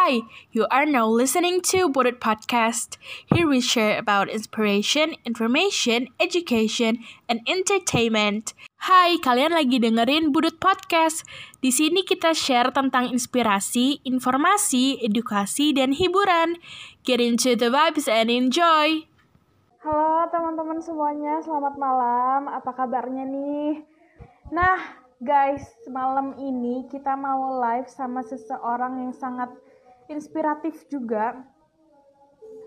Hi, you are now listening to Budget Podcast. Here we share about inspiration, information, education, and entertainment. Hai, kalian lagi dengerin Budut Podcast. Di sini kita share tentang inspirasi, informasi, edukasi, dan hiburan. Get into the vibes and enjoy. Halo teman-teman semuanya, selamat malam. Apa kabarnya nih? Nah, guys, malam ini kita mau live sama seseorang yang sangat inspiratif juga.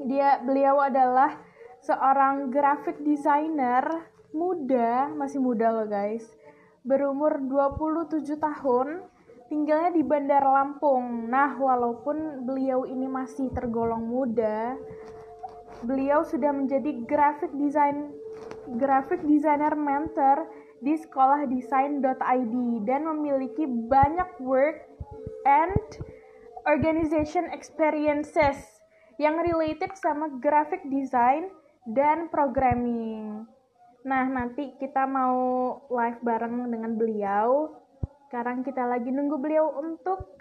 Dia beliau adalah seorang graphic designer muda, masih muda loh guys. Berumur 27 tahun, tinggalnya di Bandar Lampung. Nah, walaupun beliau ini masih tergolong muda, beliau sudah menjadi graphic design graphic designer mentor di sekolah desain.id dan memiliki banyak work and organization experiences yang related sama graphic design dan programming. Nah, nanti kita mau live bareng dengan beliau. Sekarang kita lagi nunggu beliau untuk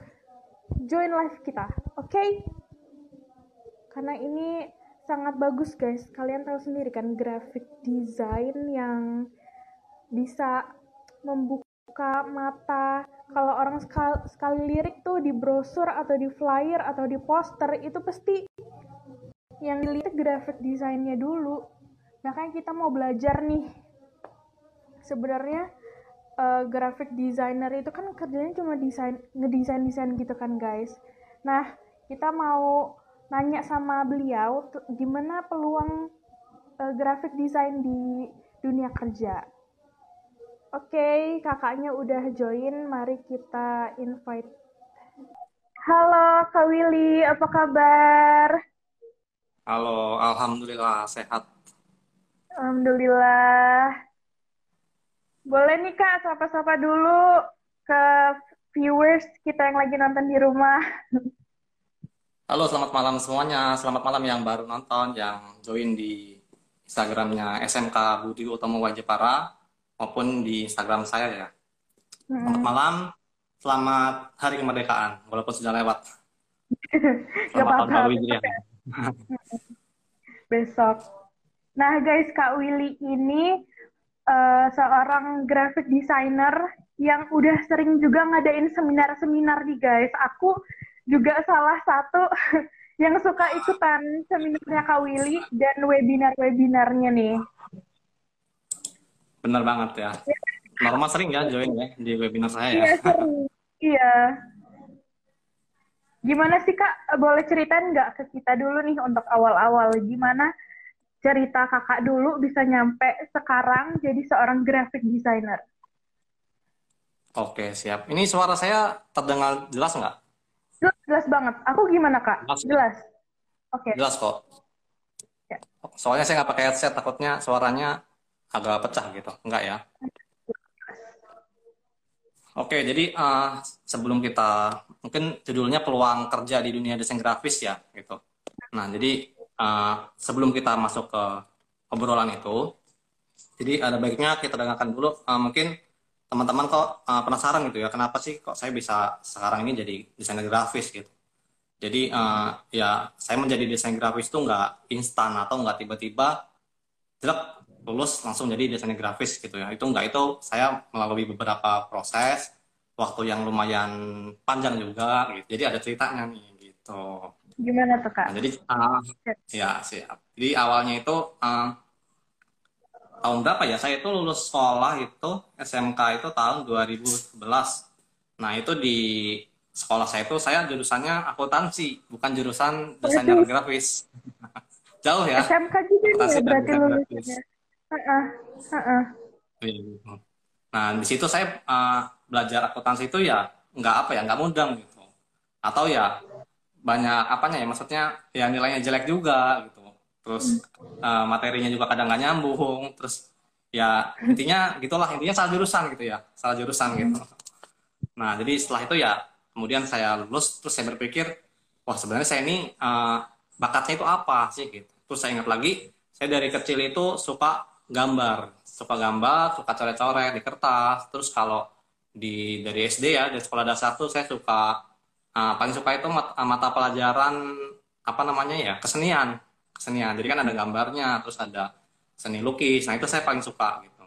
join live kita. Oke? Okay? Karena ini sangat bagus, guys. Kalian tahu sendiri kan graphic design yang bisa membuka mata kalau orang sekali, sekali lirik tuh di brosur atau di flyer atau di poster itu pasti yang dilihat graphic desainnya dulu. Makanya kita mau belajar nih. Sebenarnya uh, graphic designer itu kan kerjanya cuma desain ngedesain desain gitu kan guys. Nah kita mau nanya sama beliau gimana peluang uh, graphic design di dunia kerja Oke, okay, kakaknya udah join. Mari kita invite. Halo, Kak Willy. Apa kabar? Halo, Alhamdulillah. Sehat. Alhamdulillah. Boleh nih, Kak, sapa-sapa dulu ke viewers kita yang lagi nonton di rumah. Halo, selamat malam semuanya. Selamat malam yang baru nonton, yang join di Instagramnya SMK Budi Utomo Wajipara maupun di Instagram saya ya. Hmm. Selamat malam, selamat Hari Kemerdekaan, walaupun sudah lewat. Selamat tahun baru Besok. Nah guys, Kak Willy ini uh, seorang graphic designer yang udah sering juga ngadain seminar-seminar nih guys. Aku juga salah satu yang suka ikutan seminarnya Kak Willy dan webinar-webinarnya nih. Benar banget ya. Norma sering ya join ya di webinar saya ya. Iya, sering. Iya. Gimana sih Kak, boleh ceritain nggak ke kita dulu nih untuk awal-awal gimana cerita kakak dulu bisa nyampe sekarang jadi seorang graphic designer? Oke, siap. Ini suara saya terdengar jelas nggak? Jelas, jelas banget. Aku gimana Kak? Jelas. jelas. Oke. Jelas kok. Ya. Soalnya saya nggak pakai headset, takutnya suaranya agak pecah gitu, enggak ya? Oke, jadi uh, sebelum kita mungkin judulnya peluang kerja di dunia desain grafis ya, gitu. Nah, jadi uh, sebelum kita masuk ke obrolan itu, jadi ada baiknya kita dengarkan dulu. Uh, mungkin teman-teman kok uh, penasaran gitu ya, kenapa sih kok saya bisa sekarang ini jadi desainer grafis gitu? Jadi uh, ya saya menjadi desain grafis itu nggak instan atau nggak tiba-tiba jelek lulus langsung jadi desainer grafis gitu ya. Itu enggak itu saya melalui beberapa proses waktu yang lumayan panjang juga gitu. Jadi ada ceritanya nih gitu. Gimana tuh kak? Nah, jadi uh, ya siap. Jadi awalnya itu uh, tahun berapa ya? Saya itu lulus sekolah itu SMK itu tahun 2011. Nah itu di sekolah saya itu saya jurusannya akuntansi, bukan jurusan desainer grafis. Jauh ya. SMK juga nih ya berarti lulusnya. Nah di situ saya uh, belajar akuntansi itu ya nggak apa ya nggak mudah gitu. Atau ya banyak apanya ya maksudnya ya nilainya jelek juga gitu. Terus uh, materinya juga kadang nggak nyambung. Terus ya intinya gitulah intinya salah jurusan gitu ya salah jurusan gitu. Nah jadi setelah itu ya kemudian saya lulus terus saya berpikir wah sebenarnya saya ini uh, bakatnya itu apa sih gitu. Terus saya ingat lagi saya dari kecil itu suka gambar. Suka gambar suka coret-coret di kertas. Terus kalau di dari SD ya dari sekolah dasar tuh saya suka uh, paling suka itu mata, mata pelajaran apa namanya ya kesenian. Kesenian. Jadi kan ada gambarnya terus ada seni lukis. Nah itu saya paling suka gitu.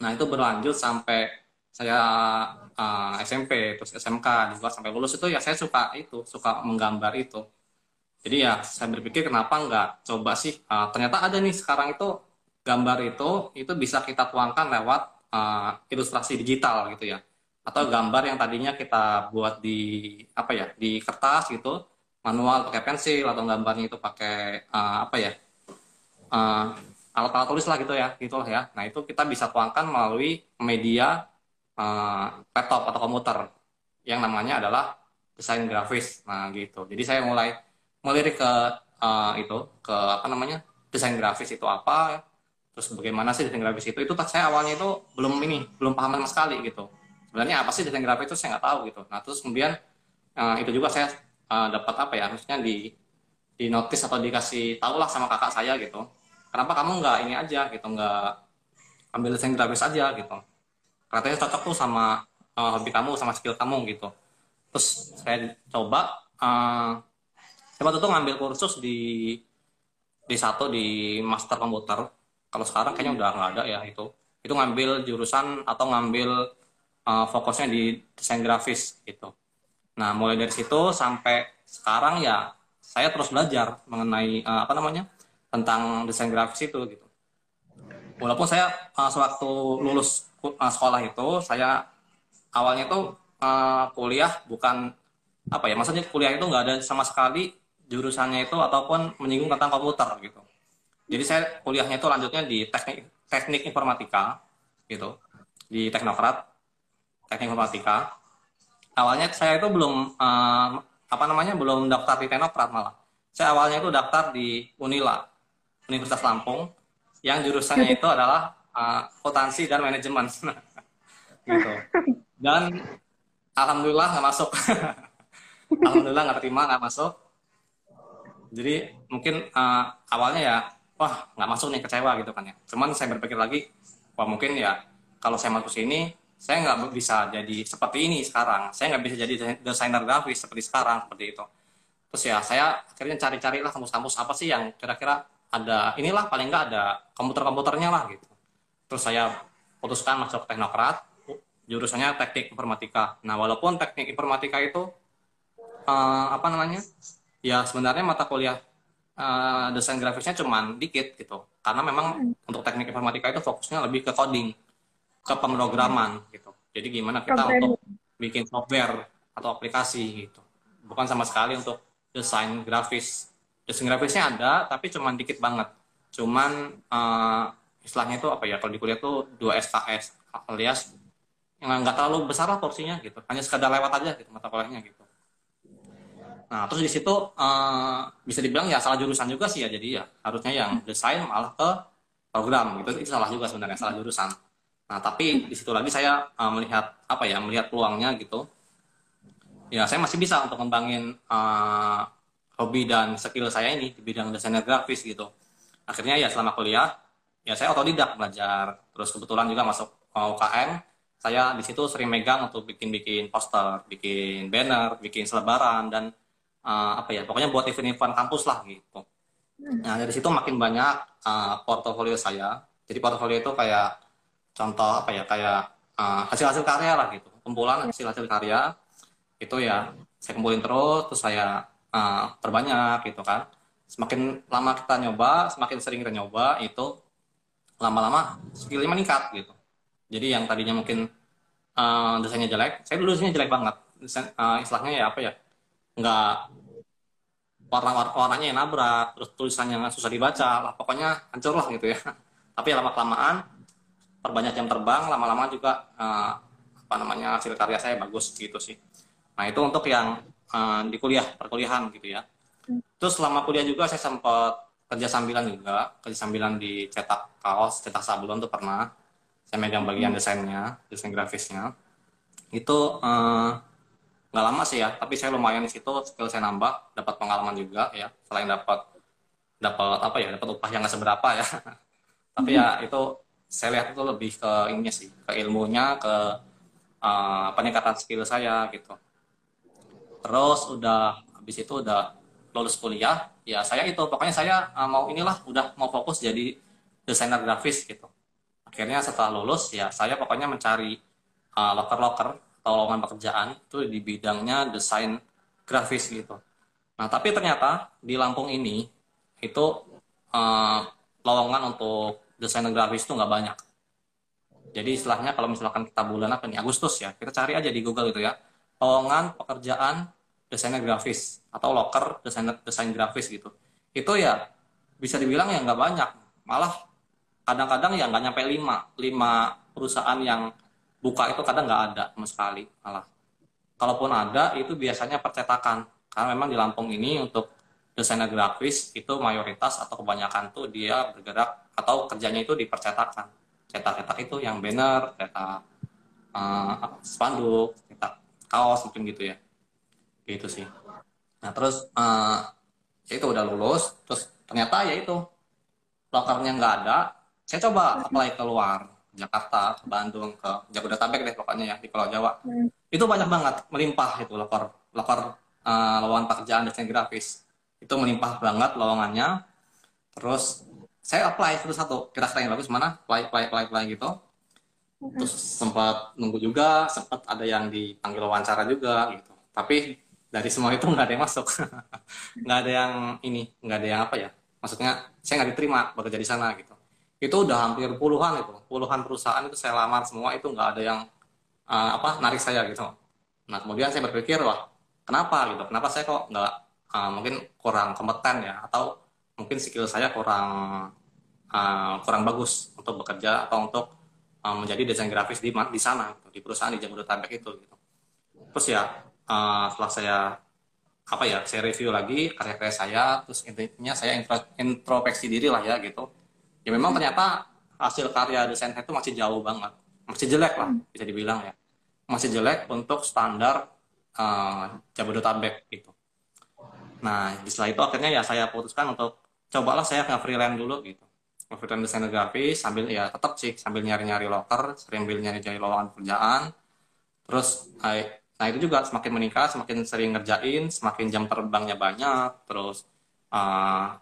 Nah itu berlanjut sampai saya uh, eh, SMP terus SMK juga sampai lulus itu ya saya suka itu suka menggambar itu. Jadi ya saya berpikir kenapa nggak coba sih? Uh, ternyata ada nih sekarang itu gambar itu itu bisa kita tuangkan lewat uh, ilustrasi digital gitu ya. Atau gambar yang tadinya kita buat di apa ya di kertas gitu manual pakai pensil atau gambarnya itu pakai uh, apa ya uh, alat-alat tulis lah gitu ya gitulah ya. Nah itu kita bisa tuangkan melalui media uh, laptop atau komputer yang namanya adalah desain grafis. Nah gitu. Jadi saya mulai melirik ke uh, itu ke apa namanya desain grafis itu apa terus bagaimana sih desain grafis itu? Itu saya awalnya itu belum ini belum paham sama sekali gitu. Sebenarnya apa sih desain grafis itu saya nggak tahu gitu. Nah terus kemudian uh, itu juga saya uh, dapat apa ya harusnya di di notice atau dikasih tahu lah sama kakak saya gitu. Kenapa kamu nggak ini aja gitu nggak ambil desain grafis aja gitu. Katanya cocok tuh sama uh, hobi kamu sama skill kamu gitu. Terus saya coba uh, saya waktu itu ngambil kursus di di satu di master komputer kalau sekarang kayaknya udah nggak ada ya itu itu ngambil jurusan atau ngambil uh, fokusnya di desain grafis gitu nah mulai dari situ sampai sekarang ya saya terus belajar mengenai uh, apa namanya tentang desain grafis itu gitu. Walaupun saya uh, sewaktu lulus uh, sekolah itu saya awalnya tuh uh, kuliah bukan apa ya maksudnya kuliah itu nggak ada sama sekali jurusannya itu ataupun menyinggung tentang komputer gitu. Jadi saya kuliahnya itu lanjutnya di teknik teknik informatika gitu. Di teknokrat teknik informatika. Awalnya saya itu belum uh, apa namanya belum daftar di teknokrat malah. Saya awalnya itu daftar di Unila Universitas Lampung yang jurusannya itu adalah uh, akuntansi dan manajemen. Gitu. Dan alhamdulillah nggak masuk. Alhamdulillah nggak terima nggak masuk. Jadi mungkin uh, awalnya ya wah nggak masuk nih kecewa gitu kan ya cuman saya berpikir lagi wah mungkin ya kalau saya masuk sini saya nggak bisa jadi seperti ini sekarang saya nggak bisa jadi desainer grafis seperti sekarang seperti itu terus ya saya akhirnya cari-cari lah kampus-kampus apa sih yang kira-kira ada inilah paling nggak ada komputer-komputernya lah gitu. Terus saya putuskan masuk teknokrat, jurusannya teknik informatika. Nah walaupun teknik informatika itu uh, apa namanya, ya sebenarnya mata kuliah uh, desain grafisnya cuma dikit gitu. Karena memang hmm. untuk teknik informatika itu fokusnya lebih ke coding, ke pemrograman gitu. Jadi gimana kita untuk bikin software atau aplikasi gitu. Bukan sama sekali untuk desain grafis desain grafisnya ada tapi cuman dikit banget cuman uh, istilahnya itu apa ya kalau di kuliah tuh dua SKS alias yang nggak terlalu besar lah porsinya gitu hanya sekadar lewat aja gitu mata kuliahnya gitu nah terus di situ uh, bisa dibilang ya salah jurusan juga sih ya jadi ya harusnya yang desain malah ke program gitu. Itu salah juga sebenarnya salah jurusan. Nah tapi di situ lagi saya uh, melihat apa ya melihat peluangnya gitu. Ya saya masih bisa untuk ngembangin uh, hobi dan skill saya ini di bidang desainer grafis gitu. Akhirnya ya selama kuliah ya saya otodidak belajar. Terus kebetulan juga masuk UKM, saya di situ sering megang untuk bikin-bikin poster, bikin banner, bikin selebaran dan uh, apa ya pokoknya buat event-event kampus lah gitu. Nah dari situ makin banyak uh, portofolio saya. Jadi portofolio itu kayak contoh apa ya kayak uh, hasil-hasil karya lah gitu, kumpulan hasil-hasil karya itu ya saya kumpulin terus, terus saya uh, perbanyak gitu kan. Semakin lama kita nyoba semakin sering kita nyoba itu lama-lama skillnya meningkat gitu. Jadi yang tadinya mungkin uh, desainnya jelek saya dulu desainnya jelek banget. Desain, uh, istilahnya ya apa ya nggak warna warnanya yang nabrak terus tulisannya nggak susah dibaca lah pokoknya hancur lah gitu ya. Tapi lama kelamaan perbanyak jam terbang lama-lama juga uh, apa namanya hasil karya saya bagus gitu sih. Nah itu untuk yang uh, di kuliah perkuliahan gitu ya. Terus selama kuliah juga saya sempat kerja sambilan juga kerja sambilan di cetak kaos cetak sablon tuh pernah. Saya megang bagian hmm. desainnya desain grafisnya. Itu uh, nggak lama sih ya tapi saya lumayan di situ skill saya nambah dapat pengalaman juga ya selain dapat dapat apa ya dapat upah yang nggak seberapa ya. Tapi ya itu saya lihat itu lebih ke ini sih ke ilmunya ke uh, peningkatan skill saya gitu. Terus udah habis itu udah lulus kuliah ya saya itu pokoknya saya uh, mau inilah udah mau fokus jadi desainer grafis gitu. Akhirnya setelah lulus ya saya pokoknya mencari uh, loker-loker atau lowongan pekerjaan itu di bidangnya desain grafis gitu. Nah tapi ternyata di Lampung ini itu uh, lowongan untuk desainer grafis itu nggak banyak. Jadi istilahnya kalau misalkan kita bulan apa nih Agustus ya kita cari aja di Google gitu ya. Lowongan pekerjaan desainer grafis atau loker desainer desain grafis gitu. Itu ya bisa dibilang ya nggak banyak. Malah kadang-kadang ya nggak nyampe lima lima perusahaan yang buka itu kadang nggak ada sama sekali malah. Kalaupun ada itu biasanya percetakan. Karena memang di Lampung ini untuk desainer grafis itu mayoritas atau kebanyakan tuh dia bergerak atau kerjanya itu di percetakan cetak-cetak itu yang banner cetak uh, spanduk cetak kaos mungkin gitu ya. Gitu sih. Nah terus uh, itu udah lulus terus ternyata ya itu lokernya nggak ada. Saya coba apply keluar Jakarta ke Bandung ke Jabodetabek deh pokoknya ya di Pulau Jawa. Hmm. itu banyak banget melimpah itu loker loker uh, lowongan pekerjaan desain grafis. Itu melimpah banget lowongannya. Terus saya apply satu-satu kira-kira yang bagus mana? Apply apply apply apply gitu. Hmm. terus sempat nunggu juga sempat ada yang dipanggil wawancara juga gitu. Tapi dari semua itu nggak ada yang masuk. Nggak ada yang ini nggak ada yang apa ya? Maksudnya saya nggak diterima bekerja di sana gitu itu udah hampir puluhan itu. Puluhan perusahaan itu saya lamar semua itu nggak ada yang uh, apa narik saya gitu. Nah kemudian saya berpikir wah kenapa? Gitu. Kenapa saya kok nggak uh, mungkin kurang kompeten ya? Atau mungkin skill saya kurang uh, kurang bagus untuk bekerja atau untuk uh, menjadi desain grafis di di sana gitu, di perusahaan di Jabodetabek itu gitu. Terus ya uh, setelah saya apa ya saya review lagi karya-karya saya terus intinya saya intro, introspeksi diri lah ya gitu ya memang ternyata hasil karya desain saya itu masih jauh banget. Masih jelek lah bisa dibilang ya. Masih jelek untuk standar uh, Jabodetabek gitu. Nah setelah itu akhirnya ya saya putuskan untuk cobalah saya nge freelance dulu gitu. Nge freelance desainer grafis sambil ya tetap sih sambil nyari-nyari loker sambil nyari-nyari lowongan pekerjaan terus Nah itu juga semakin meningkat, semakin sering ngerjain, semakin jam terbangnya banyak, terus uh,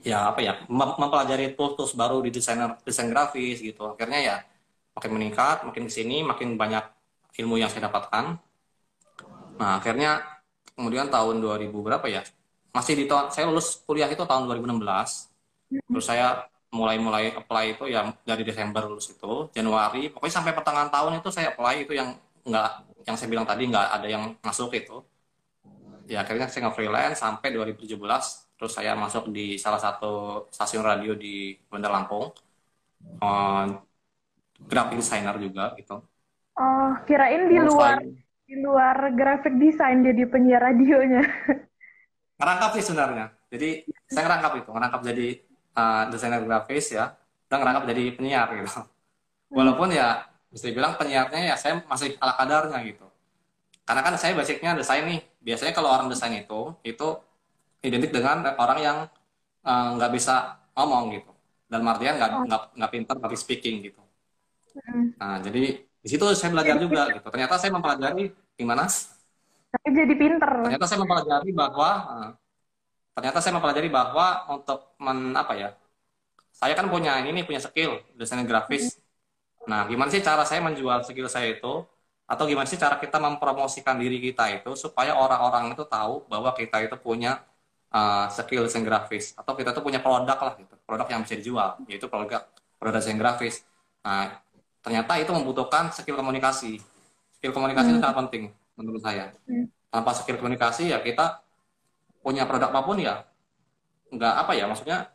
ya apa ya mempelajari tools-tools baru di desainer desain grafis gitu. Akhirnya ya makin meningkat, makin ke sini, makin banyak ilmu yang saya dapatkan. Nah akhirnya kemudian tahun 2000 berapa ya? Masih di tahun saya lulus kuliah itu tahun 2016. Terus saya mulai-mulai apply itu yang dari Desember lulus itu, Januari, pokoknya sampai pertengahan tahun itu saya apply itu yang nggak yang saya bilang tadi nggak ada yang masuk itu ya akhirnya saya nggak freelance sampai 2017 terus saya masuk di salah satu stasiun radio di Bandar Lampung. Uh, graphic designer juga gitu. Oh kirain di luar di luar graphic design jadi penyiar radionya. Ngerangkap sih sebenarnya. Jadi saya ngerangkap itu. Ngerangkap jadi uh, desainer grafis ya. Dan ngerangkap jadi penyiar gitu. Hmm. walaupun ya bisa dibilang penyiarnya ya saya masih ala kadarnya gitu. Karena kan saya basicnya desain nih. Biasanya kalau orang desain itu itu identik dengan orang yang eh, nggak uh, bisa ngomong gitu. Dan martian nggak oh. nggak nggak pintar tapi speaking gitu. Hmm. nah jadi di situ saya belajar juga gitu. Ternyata saya mempelajari gimana tapi jadi pinter. Ternyata saya mempelajari bahwa uh, ternyata saya mempelajari bahwa untuk men apa ya saya kan punya ini nih punya skill desain grafis. Hmm. Nah, gimana sih cara saya menjual skill saya itu? Atau gimana sih cara kita mempromosikan diri kita itu supaya orang-orang itu tahu bahwa kita itu punya uh, skill desain grafis atau kita itu punya produk lah gitu, produk yang bisa dijual, yaitu produk produk desain grafis. Nah, ternyata itu membutuhkan skill komunikasi. Skill komunikasi hmm. itu sangat penting menurut saya. Hmm. Tanpa skill komunikasi ya kita punya produk apa pun ya nggak apa ya maksudnya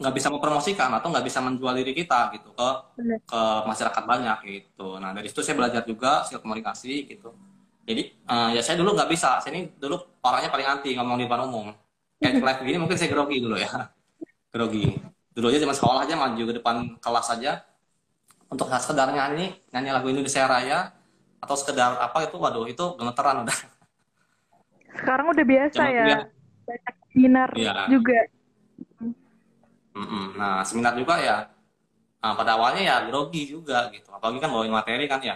nggak bisa mempromosikan atau nggak bisa menjual diri kita gitu ke ke masyarakat banyak gitu. Nah dari situ saya belajar juga skill komunikasi gitu. Jadi uh, ya saya dulu nggak bisa. Saya ini dulu orangnya paling anti ngomong di depan umum. Kayak live gini mungkin saya grogi dulu ya, grogi. Dulu aja zaman sekolah aja maju ke depan kelas saja untuk sekedar nyanyi nyanyi lagu Indonesia Raya atau sekedar apa itu waduh itu gemeteran udah. Sekarang udah biasa ya. Banyak seminar ya. juga Mm-mm. Nah, seminar juga ya, nah, pada awalnya ya grogi juga gitu. Apalagi kan bawain materi kan ya.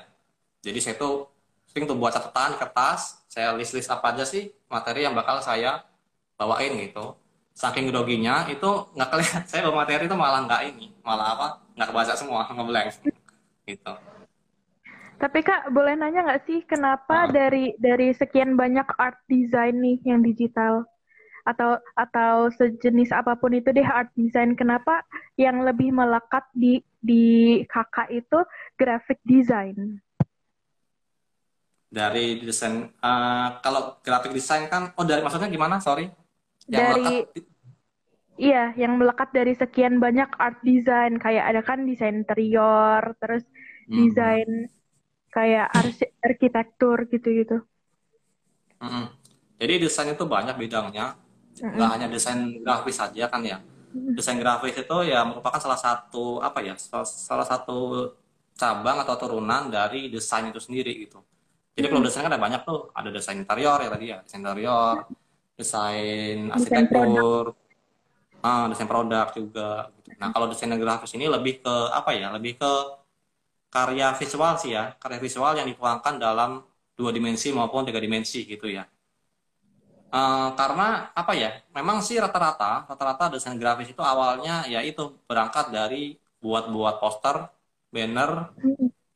Jadi saya tuh sering tuh buat catatan kertas saya list list apa aja sih materi yang bakal saya bawain gitu. Saking groginya itu nggak kelihatan. Saya bawa materi itu malah nggak ini malah apa nggak kebaca semua ngeblank gitu. Tapi kak boleh nanya nggak sih kenapa dari dari sekian banyak art design nih yang digital? Atau atau sejenis apa pun itu deh art design kenapa yang lebih melekat di di kakak itu graphic design dari desain uh, kalau graphic design kan oh dari maksudnya gimana? Sorry. Yang dari melekat, iya yang melekat dari sekian banyak art design. Kayak ada kan desain interior terus hmm. desain kayak arsitektur gitu-gitu. Hmm. jadi desain itu banyak bidangnya. Hmm. nggak hanya desain grafis saja kan ya. Hmm. desain grafis itu ya merupakan salah satu apa ya salah satu cabang atau turunan dari desain itu sendiri gitu jadi kalau hmm. desain kan ada banyak tuh ada desain interior ya tadi ya desain interior desain arsitektur, ah, desain produk juga. Gitu. Nah kalau desain grafis ini lebih ke apa ya? Lebih ke karya visual sih ya, karya visual yang dituangkan dalam dua dimensi maupun tiga dimensi gitu ya. Uh, karena apa ya? Memang sih rata-rata, rata-rata desain grafis itu awalnya ya itu berangkat dari buat-buat poster, banner,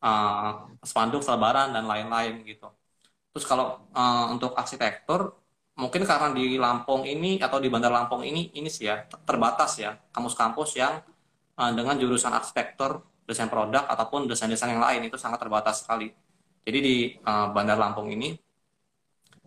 uh, spanduk selebaran dan lain-lain gitu. Terus kalau uh, untuk arsitektur mungkin karena di Lampung ini atau di Bandar Lampung ini ini sih ya terbatas ya kampus-kampus yang uh, dengan jurusan arsitektur, desain produk ataupun desain-desain yang lain itu sangat terbatas sekali. Jadi di uh, Bandar Lampung ini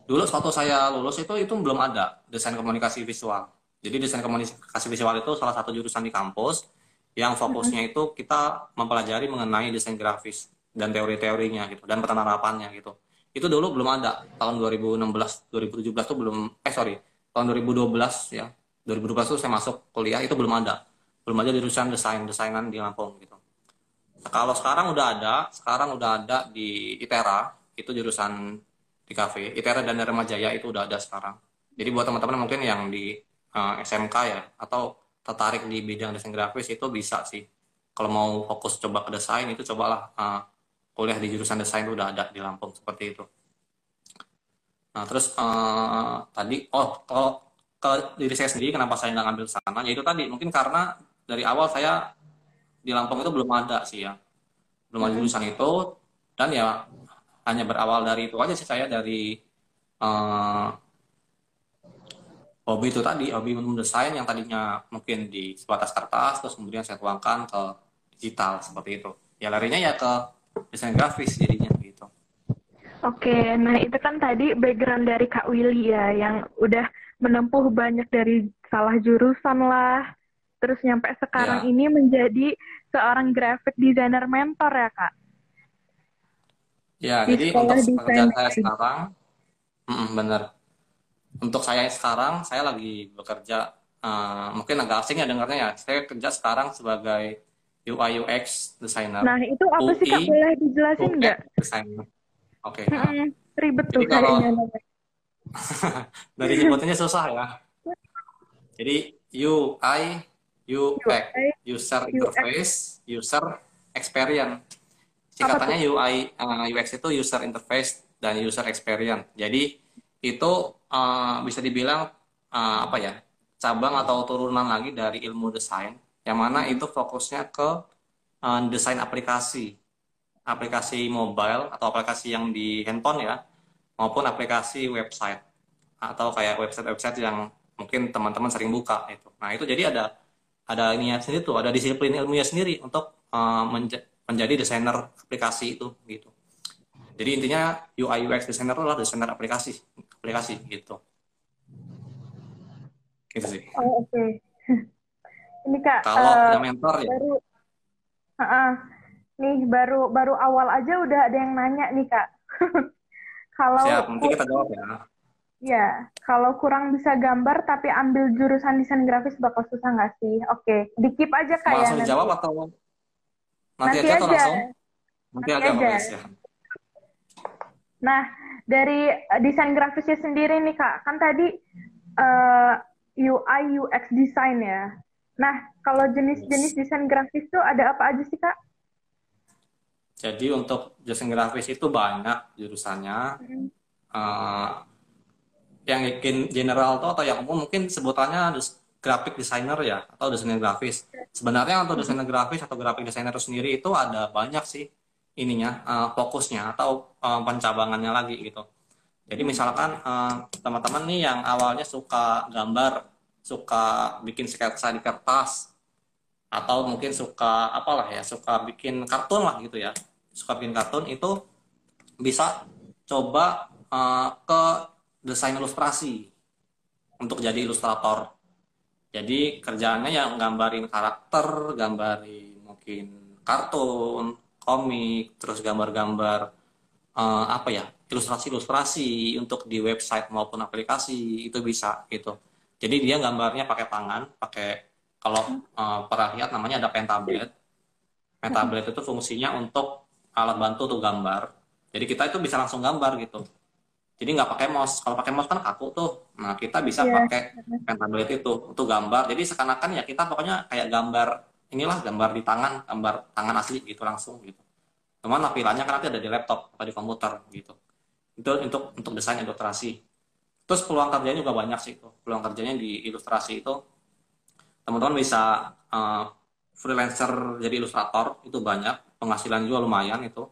dulu waktu saya lulus itu itu belum ada desain komunikasi visual. Jadi desain komunikasi visual itu salah satu jurusan di kampus yang fokusnya itu kita mempelajari mengenai desain grafis dan teori-teorinya gitu dan penerapannya gitu. Itu dulu belum ada. Tahun 2016 2017 tuh belum eh sorry tahun 2012 ya. 2012 tuh saya masuk kuliah itu belum ada. Belum ada jurusan desain desainan di Lampung gitu. Kalau sekarang udah ada sekarang udah ada di ITERA itu jurusan di kafe. ITERA dan Dharma Jaya itu udah ada sekarang. Jadi buat teman-teman mungkin yang di uh, eh, SMK ya atau tertarik di bidang desain grafis itu bisa sih kalau mau fokus coba ke desain itu cobalah uh, kuliah di jurusan desain itu udah ada di Lampung seperti itu. Nah terus uh, tadi oh kalau ke diri saya sendiri kenapa saya nggak ngambil sana? Ya itu tadi mungkin karena dari awal saya di Lampung itu belum ada sih ya, belum ada hmm. jurusan itu dan ya hanya berawal dari itu aja sih saya dari uh, hobi itu tadi hobi mendesain yang tadinya mungkin di sebatas kertas terus kemudian saya tuangkan ke digital seperti itu ya larinya ya ke desain grafis jadinya gitu. Oke, nah itu kan tadi background dari Kak Willy ya, yang udah menempuh banyak dari salah jurusan lah, terus nyampe sekarang ya. ini menjadi seorang graphic designer mentor ya Kak? Ya, Di jadi untuk pekerjaan saya sekarang, mm, bener. Untuk saya sekarang, saya lagi bekerja, uh, mungkin agak asing ya dengarnya ya, saya kerja sekarang sebagai UI UX designer. Nah, itu apa UI, sih Kak? Boleh dijelasin nggak? Designer. Oke. Okay, nah. Ribet tuh kalau dari sebutannya susah ya. Jadi UI UX user interface, user experience. Singkatannya UI uh, UX itu user interface dan user experience. Jadi itu uh, bisa dibilang uh, apa ya? cabang atau turunan lagi dari ilmu desain yang mana itu fokusnya ke uh, desain aplikasi aplikasi mobile atau aplikasi yang di handphone ya maupun aplikasi website atau kayak website-website yang mungkin teman-teman sering buka itu. Nah itu jadi ada ada niat sendiri tuh, ada disiplin ilmunya sendiri untuk uh, menja menjadi desainer aplikasi itu gitu. Jadi intinya UI UX designer adalah desainer aplikasi aplikasi gitu. Gitu sih. Oh, oke. Okay. Ini kak. Kalau uh, mentor ya. Baru, uh, uh, nih baru baru awal aja udah ada yang nanya nih kak. kalau Siap, nanti kita jawab ya. Ya, kalau kurang bisa gambar tapi ambil jurusan desain grafis bakal susah nggak sih? Oke, okay. dikip aja kak ya. Langsung dijawab atau nanti, nanti aja, aja atau langsung? Nanti, nanti aja. aja. ya. Nah, dari eh, desain grafisnya sendiri nih kak, kan tadi uh, eh, UI UX design ya. Nah, kalau jenis-jenis desain grafis itu ada apa aja sih, Kak? Jadi untuk desain grafis itu banyak jurusannya. Uh, yang general tuh atau yang umum mungkin sebutannya graphic designer ya atau desainer grafis. Sebenarnya untuk desainer grafis atau graphic designer sendiri itu ada banyak sih ininya uh, fokusnya atau uh, pencabangannya lagi gitu. Jadi misalkan teman-teman uh, nih yang awalnya suka gambar, suka bikin sketsa di kertas, atau mungkin suka apalah ya, suka bikin kartun lah gitu ya, suka bikin kartun itu bisa coba uh, ke desain ilustrasi untuk jadi ilustrator. Jadi kerjaannya yang gambarin karakter, gambarin mungkin kartun, komik, terus gambar-gambar uh, apa ya ilustrasi-ilustrasi untuk di website maupun aplikasi itu bisa gitu. Jadi dia gambarnya pakai tangan, pakai kalau uh, pernah lihat namanya ada pen tablet. Pen tablet itu fungsinya untuk alat bantu untuk gambar. Jadi kita itu bisa langsung gambar gitu. Jadi nggak pakai mouse. Kalau pakai mouse kan kaku tuh. Nah kita bisa yeah. pakai pen tablet itu untuk gambar. Jadi seakan-akan ya kita pokoknya kayak gambar inilah gambar di tangan, gambar tangan asli gitu langsung gitu. Cuman tampilannya kan nanti ada di laptop atau di komputer gitu. Itu untuk untuk desain ilustrasi. Terus peluang kerjanya juga banyak sih itu. Peluang kerjanya di ilustrasi itu teman-teman bisa uh, freelancer jadi ilustrator itu banyak, penghasilan juga lumayan itu.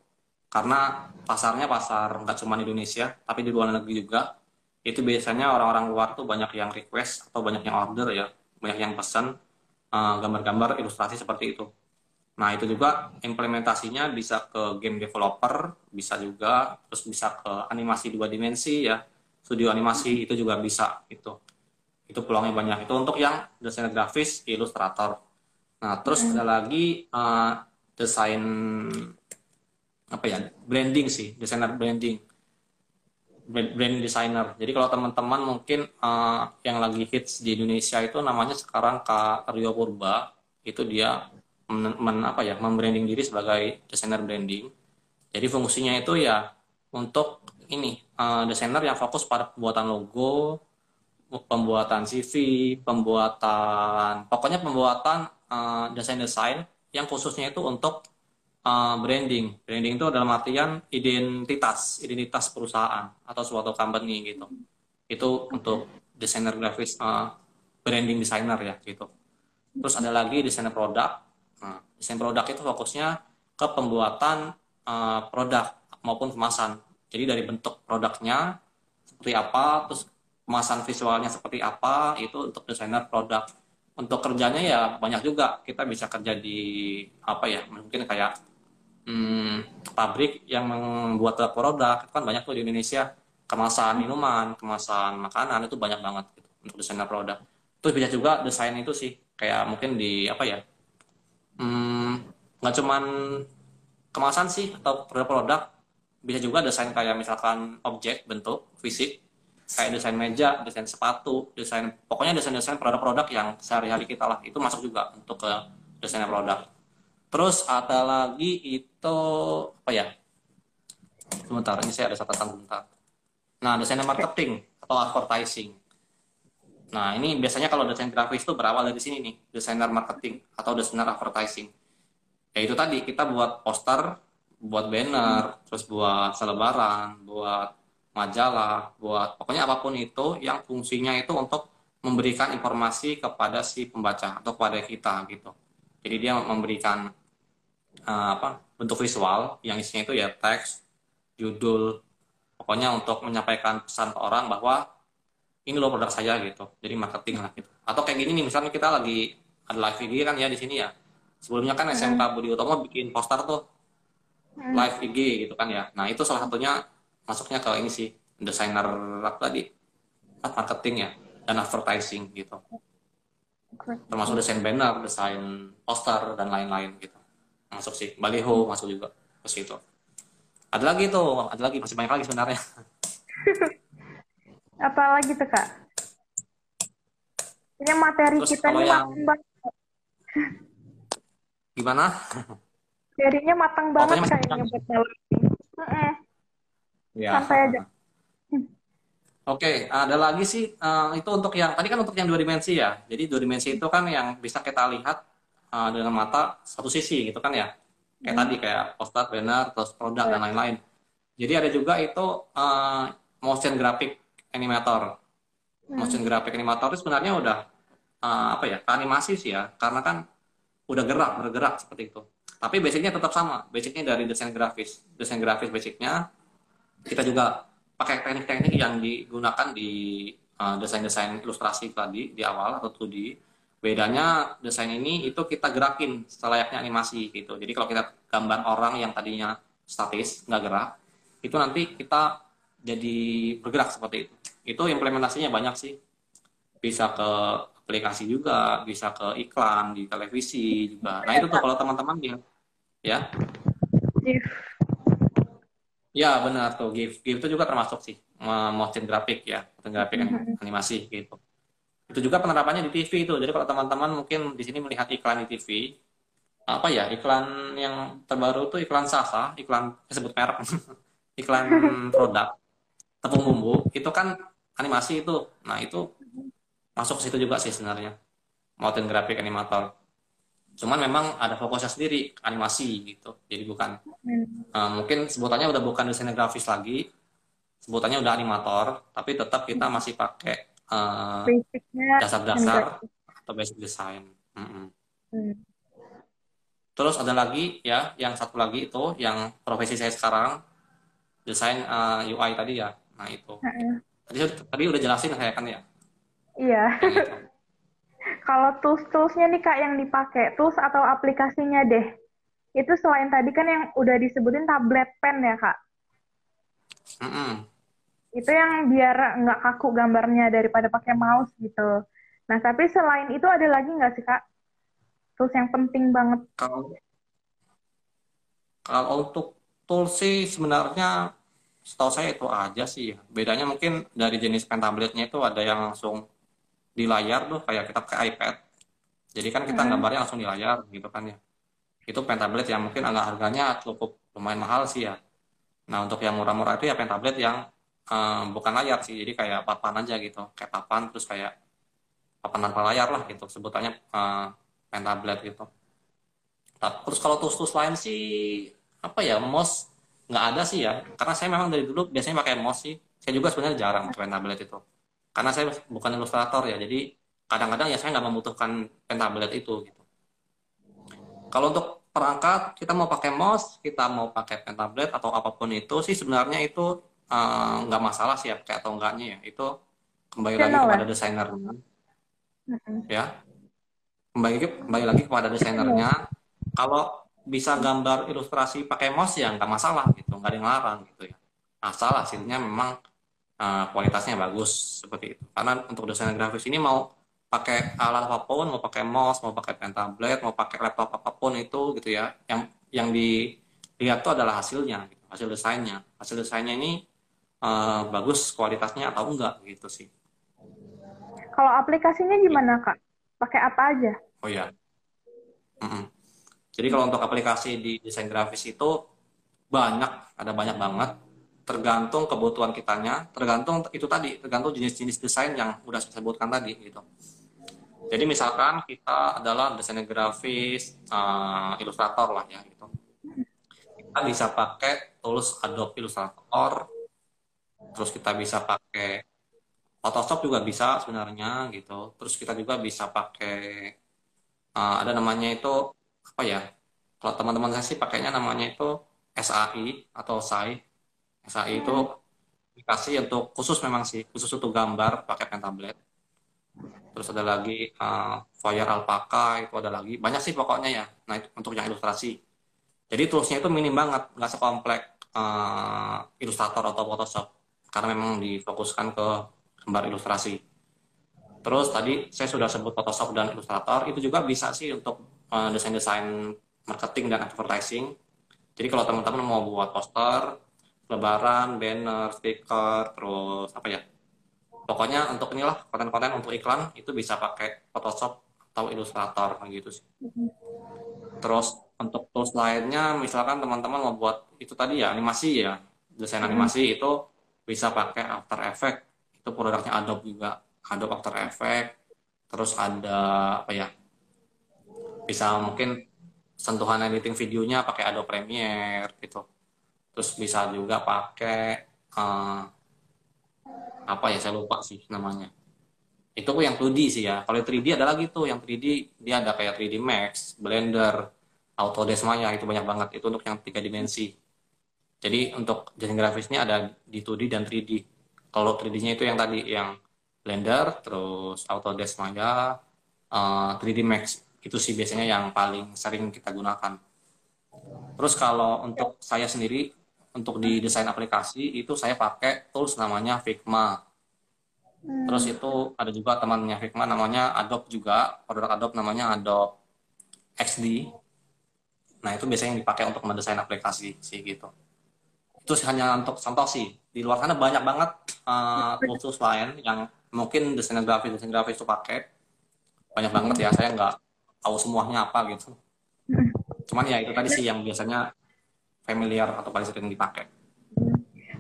Karena pasarnya pasar nggak cuma di Indonesia, tapi di luar negeri juga. Itu biasanya orang-orang luar tuh banyak yang request atau banyak yang order ya, banyak yang pesan uh, gambar-gambar ilustrasi seperti itu. Nah, itu juga implementasinya bisa ke game developer, bisa juga, terus bisa ke animasi dua dimensi ya, studio animasi itu juga bisa itu. Itu peluangnya banyak. Itu untuk yang desain grafis, ilustrator. Nah, terus hmm. ada lagi uh, desain apa ya, branding sih, desainer branding. Brand designer. Jadi kalau teman-teman mungkin uh, yang lagi hits di Indonesia itu namanya sekarang Kak Rio Purba, itu dia men, men, apa ya membranding diri sebagai desainer branding. Jadi fungsinya itu ya untuk ini uh, desainer yang fokus pada pembuatan logo, pembuatan CV, pembuatan pokoknya pembuatan uh, desain-desain yang khususnya itu untuk uh, branding. Branding itu dalam artian identitas, identitas perusahaan atau suatu company gitu. Itu untuk desainer grafis uh, branding designer ya gitu. Terus ada lagi desainer produk Nah, desain produk itu fokusnya ke pembuatan uh, produk maupun kemasan. Jadi dari bentuk produknya seperti apa, terus kemasan visualnya seperti apa, itu untuk desainer produk. Untuk kerjanya ya banyak juga. Kita bisa kerja di apa ya, mungkin kayak hmm, pabrik yang membuat produk. Itu kan banyak tuh di Indonesia. Kemasan minuman, kemasan makanan itu banyak banget gitu, untuk desainer produk. Terus bisa juga desain itu sih, kayak mungkin di apa ya, Hmm, nggak hmm, cuman kemasan sih atau produk-produk bisa juga desain kayak misalkan objek bentuk fisik kayak desain meja, desain sepatu, desain pokoknya desain-desain produk-produk yang sehari-hari kita lah itu masuk juga untuk ke desain produk. Terus ada lagi itu apa ya? Sebentar, ini saya ada catatan bentar. Nah, desain marketing atau advertising. Nah, ini biasanya kalau desain grafis itu berawal dari sini nih, desainer marketing atau desainer advertising. Ya itu tadi, kita buat poster, buat banner, hmm. terus buat selebaran, buat majalah, buat pokoknya apa pun itu yang fungsinya itu untuk memberikan informasi kepada si pembaca atau kepada kita gitu. Jadi dia memberikan uh, apa bentuk visual yang isinya itu ya teks, judul, pokoknya untuk menyampaikan pesan ke orang bahwa ini loh produk saya gitu jadi marketing lah gitu. Atau kayak gini nih misalnya kita lagi ada live IG kan ya di sini ya. Sebelumnya kan SMK hmm. Budi Utomo bikin poster tuh hmm. live IG gitu kan ya. Nah itu salah satunya masuknya ke ini sih desainer apa tadi? Marketing ya dan advertising gitu. Termasuk desain banner desain poster dan lain-lain gitu masuk sih baliho masuk juga ke situ ada lagi tuh ada lagi masih banyak lagi sebenarnya Apa lagi tuh kak? Ini materi Terus kita nih yang... matang banget. Gimana? Materinya matang banget kayaknya buat malam Ya. Santai aja. Oke, ada lagi sih uh, itu untuk yang tadi kan untuk yang dua dimensi ya. Jadi dua dimensi itu kan yang bisa kita lihat uh, dengan mata satu sisi gitu kan ya. kayak tadi kayak poster, banner, terus produk dan lain-lain. Jadi ada juga itu uh, motion graphic animator. Motion graphic animator itu sebenarnya udah uh, apa ya? ke animasi sih ya, karena kan udah gerak, bergerak seperti itu. Tapi basicnya tetap sama, basicnya dari desain grafis. Desain grafis basicnya kita juga pakai teknik-teknik yang digunakan di uh, desain-desain ilustrasi tadi di awal atau 2D. Bedanya desain ini itu kita gerakin selayaknya animasi gitu. Jadi kalau kita gambar orang yang tadinya statis, nggak gerak, itu nanti kita jadi bergerak seperti itu. Itu implementasinya banyak sih. Bisa ke aplikasi juga, bisa ke iklan di televisi juga. Nah itu tuh kalau teman-teman lihat, ya. Ya benar tuh GIF. GIF itu juga termasuk sih motion graphic ya, motion graphic mm-hmm. animasi gitu. Itu juga penerapannya di TV itu. Jadi kalau teman-teman mungkin di sini melihat iklan di TV, apa ya iklan yang terbaru tuh iklan Sasa, iklan disebut merek, iklan produk tepung bumbu itu kan animasi itu. Nah itu masuk ke situ juga sih sebenarnya motion graphic animator. Cuman memang ada fokusnya sendiri animasi gitu. Jadi bukan uh, mungkin sebutannya udah bukan desain grafis lagi, sebutannya udah animator, tapi tetap kita masih pakai uh, dasar-dasar atau basic design. Mm -hmm. Terus ada lagi ya, yang satu lagi itu yang profesi saya sekarang desain uh, eh, UI tadi ya. Nah itu. Tadi tadi udah jelasin saya kan ya. Iya. Gitu. Kalau tools-toolsnya nih kak yang dipakai, tools atau aplikasinya deh. Itu selain tadi kan yang udah disebutin tablet pen ya kak. Mm -mm itu yang biar nggak kaku gambarnya daripada pakai mouse gitu. Nah, tapi selain itu ada lagi nggak sih, Kak? Tools yang penting banget. Kalau, kalau untuk tools sih sebenarnya setahu saya itu aja sih. Bedanya mungkin dari jenis pen tabletnya itu ada yang langsung di layar tuh, kayak kita pakai iPad. Jadi kan kita hmm. gambarnya langsung di layar gitu kan ya. Itu pen tablet yang mungkin agak harganya cukup lumayan mahal sih ya. Nah, untuk yang murah-murah itu ya pen tablet yang um, bukan layar sih jadi kayak papan aja gitu. Kayak papan terus kayak papan tanpa layar lah gitu sebutannya uh, pen tablet gitu. Terus kalau tools-tools lain sih apa ya mouse nggak ada sih ya. Karena saya memang dari dulu biasanya pakai mouse sih. Saya juga sebenarnya jarang pakai pen tablet itu. Karena saya bukan ilustrator ya jadi kadang-kadang ya saya nggak membutuhkan pen tablet itu gitu. Kalau untuk perangkat kita mau pakai mouse kita mau pakai pen tablet atau apa pun itu sih sebenarnya itu Eh, nggak uh, masalah sih ya kayak atau enggaknya ya. Itu kembali lagi kepada ya? desainernya. Ya. Kembali kembali lagi kepada desainernya. Kalau bisa gambar ilustrasi pakai mouse ya nggak masalah gitu nggak ada yang larang gitu ya. Asal hasilnya memang uh, kualitasnya bagus seperti itu. Karena untuk desainer grafis ini mau pakai alat apa pun mau pakai mouse mau pakai pen tablet mau pakai laptop apa pun itu gitu ya yang yang dilihat itu adalah hasilnya gitu, hasil desainnya. Hasil desainnya ini uh, bagus kualitasnya atau enggak gitu sih. Kalau aplikasinya gimana kak? Pakai apa aja? Oh ya. Mm -mm. Jadi kalau untuk aplikasi di desain grafis itu banyak, ada banyak banget. Tergantung kebutuhan kitanya, tergantung itu tadi, tergantung jenis-jenis desain yang udah saya sebutkan tadi gitu. Jadi misalkan kita adalah desainer grafis, uh, ilustrator lah ya gitu. Kita bisa pakai tools Adobe Illustrator, terus kita bisa pakai Photoshop juga bisa sebenarnya gitu. Terus kita juga bisa pakai uh, ada namanya itu apa ya? Kalau teman-teman saya sih pakainya namanya itu SAI atau SAI SAI itu aplikasi untuk khusus memang sih khusus untuk gambar pakai pen tablet. Terus ada lagi uh, Fire Alpaca itu ada lagi. Banyak sih pokoknya ya. Nah itu untuk yang ilustrasi. Jadi toolsnya itu minim banget nggak sekomplek uh, Illustrator atau Photoshop karena memang difokuskan ke gambar ilustrasi. Terus tadi saya sudah sebut Photoshop dan Illustrator, itu juga bisa sih untuk uh, desain-desain marketing dan advertising. Jadi kalau teman-teman mau buat poster, lebaran, banner, stiker, terus apa ya? Pokoknya untuk inilah konten-konten untuk iklan itu bisa pakai Photoshop atau Illustrator gitu sih. Terus untuk tools lainnya, misalkan teman-teman mau buat itu tadi ya animasi ya, desain animasi itu bisa pakai After Effects itu produknya Adobe juga. Adobe After Effects. Terus ada apa ya bisa mungkin sentuhan editing videonya pakai Adobe Premiere gitu. Terus bisa juga pakai uh, apa ya saya lupa sih namanya. Itu yang 2D sih ya. Kalau 3D ada lagi tuh yang 3D dia ada kayak 3D Max Blender Autodesk Maya itu banyak banget. Itu untuk yang tiga dimensi jadi untuk desain grafisnya ada di 2D dan 3D kalau 3D-nya itu yang tadi yang Blender terus Autodesk Maya uh, 3D Max itu sih biasanya yang paling sering kita gunakan terus kalau untuk saya sendiri untuk di desain aplikasi itu saya pakai tools namanya Figma. Hmm. Terus itu ada juga temannya Figma namanya Adobe juga, produk Adobe namanya Adobe XD. Nah, itu biasanya yang dipakai untuk mendesain aplikasi sih gitu. Itu hanya untuk contoh sih. Di luar sana banyak banget uh, tools lain yang mungkin desain grafis desain grafis itu pakai. Banyak banget ya, saya nggak tahu semuanya apa gitu. Cuman ya itu tadi sih yang biasanya familiar atau paling sering dipakai.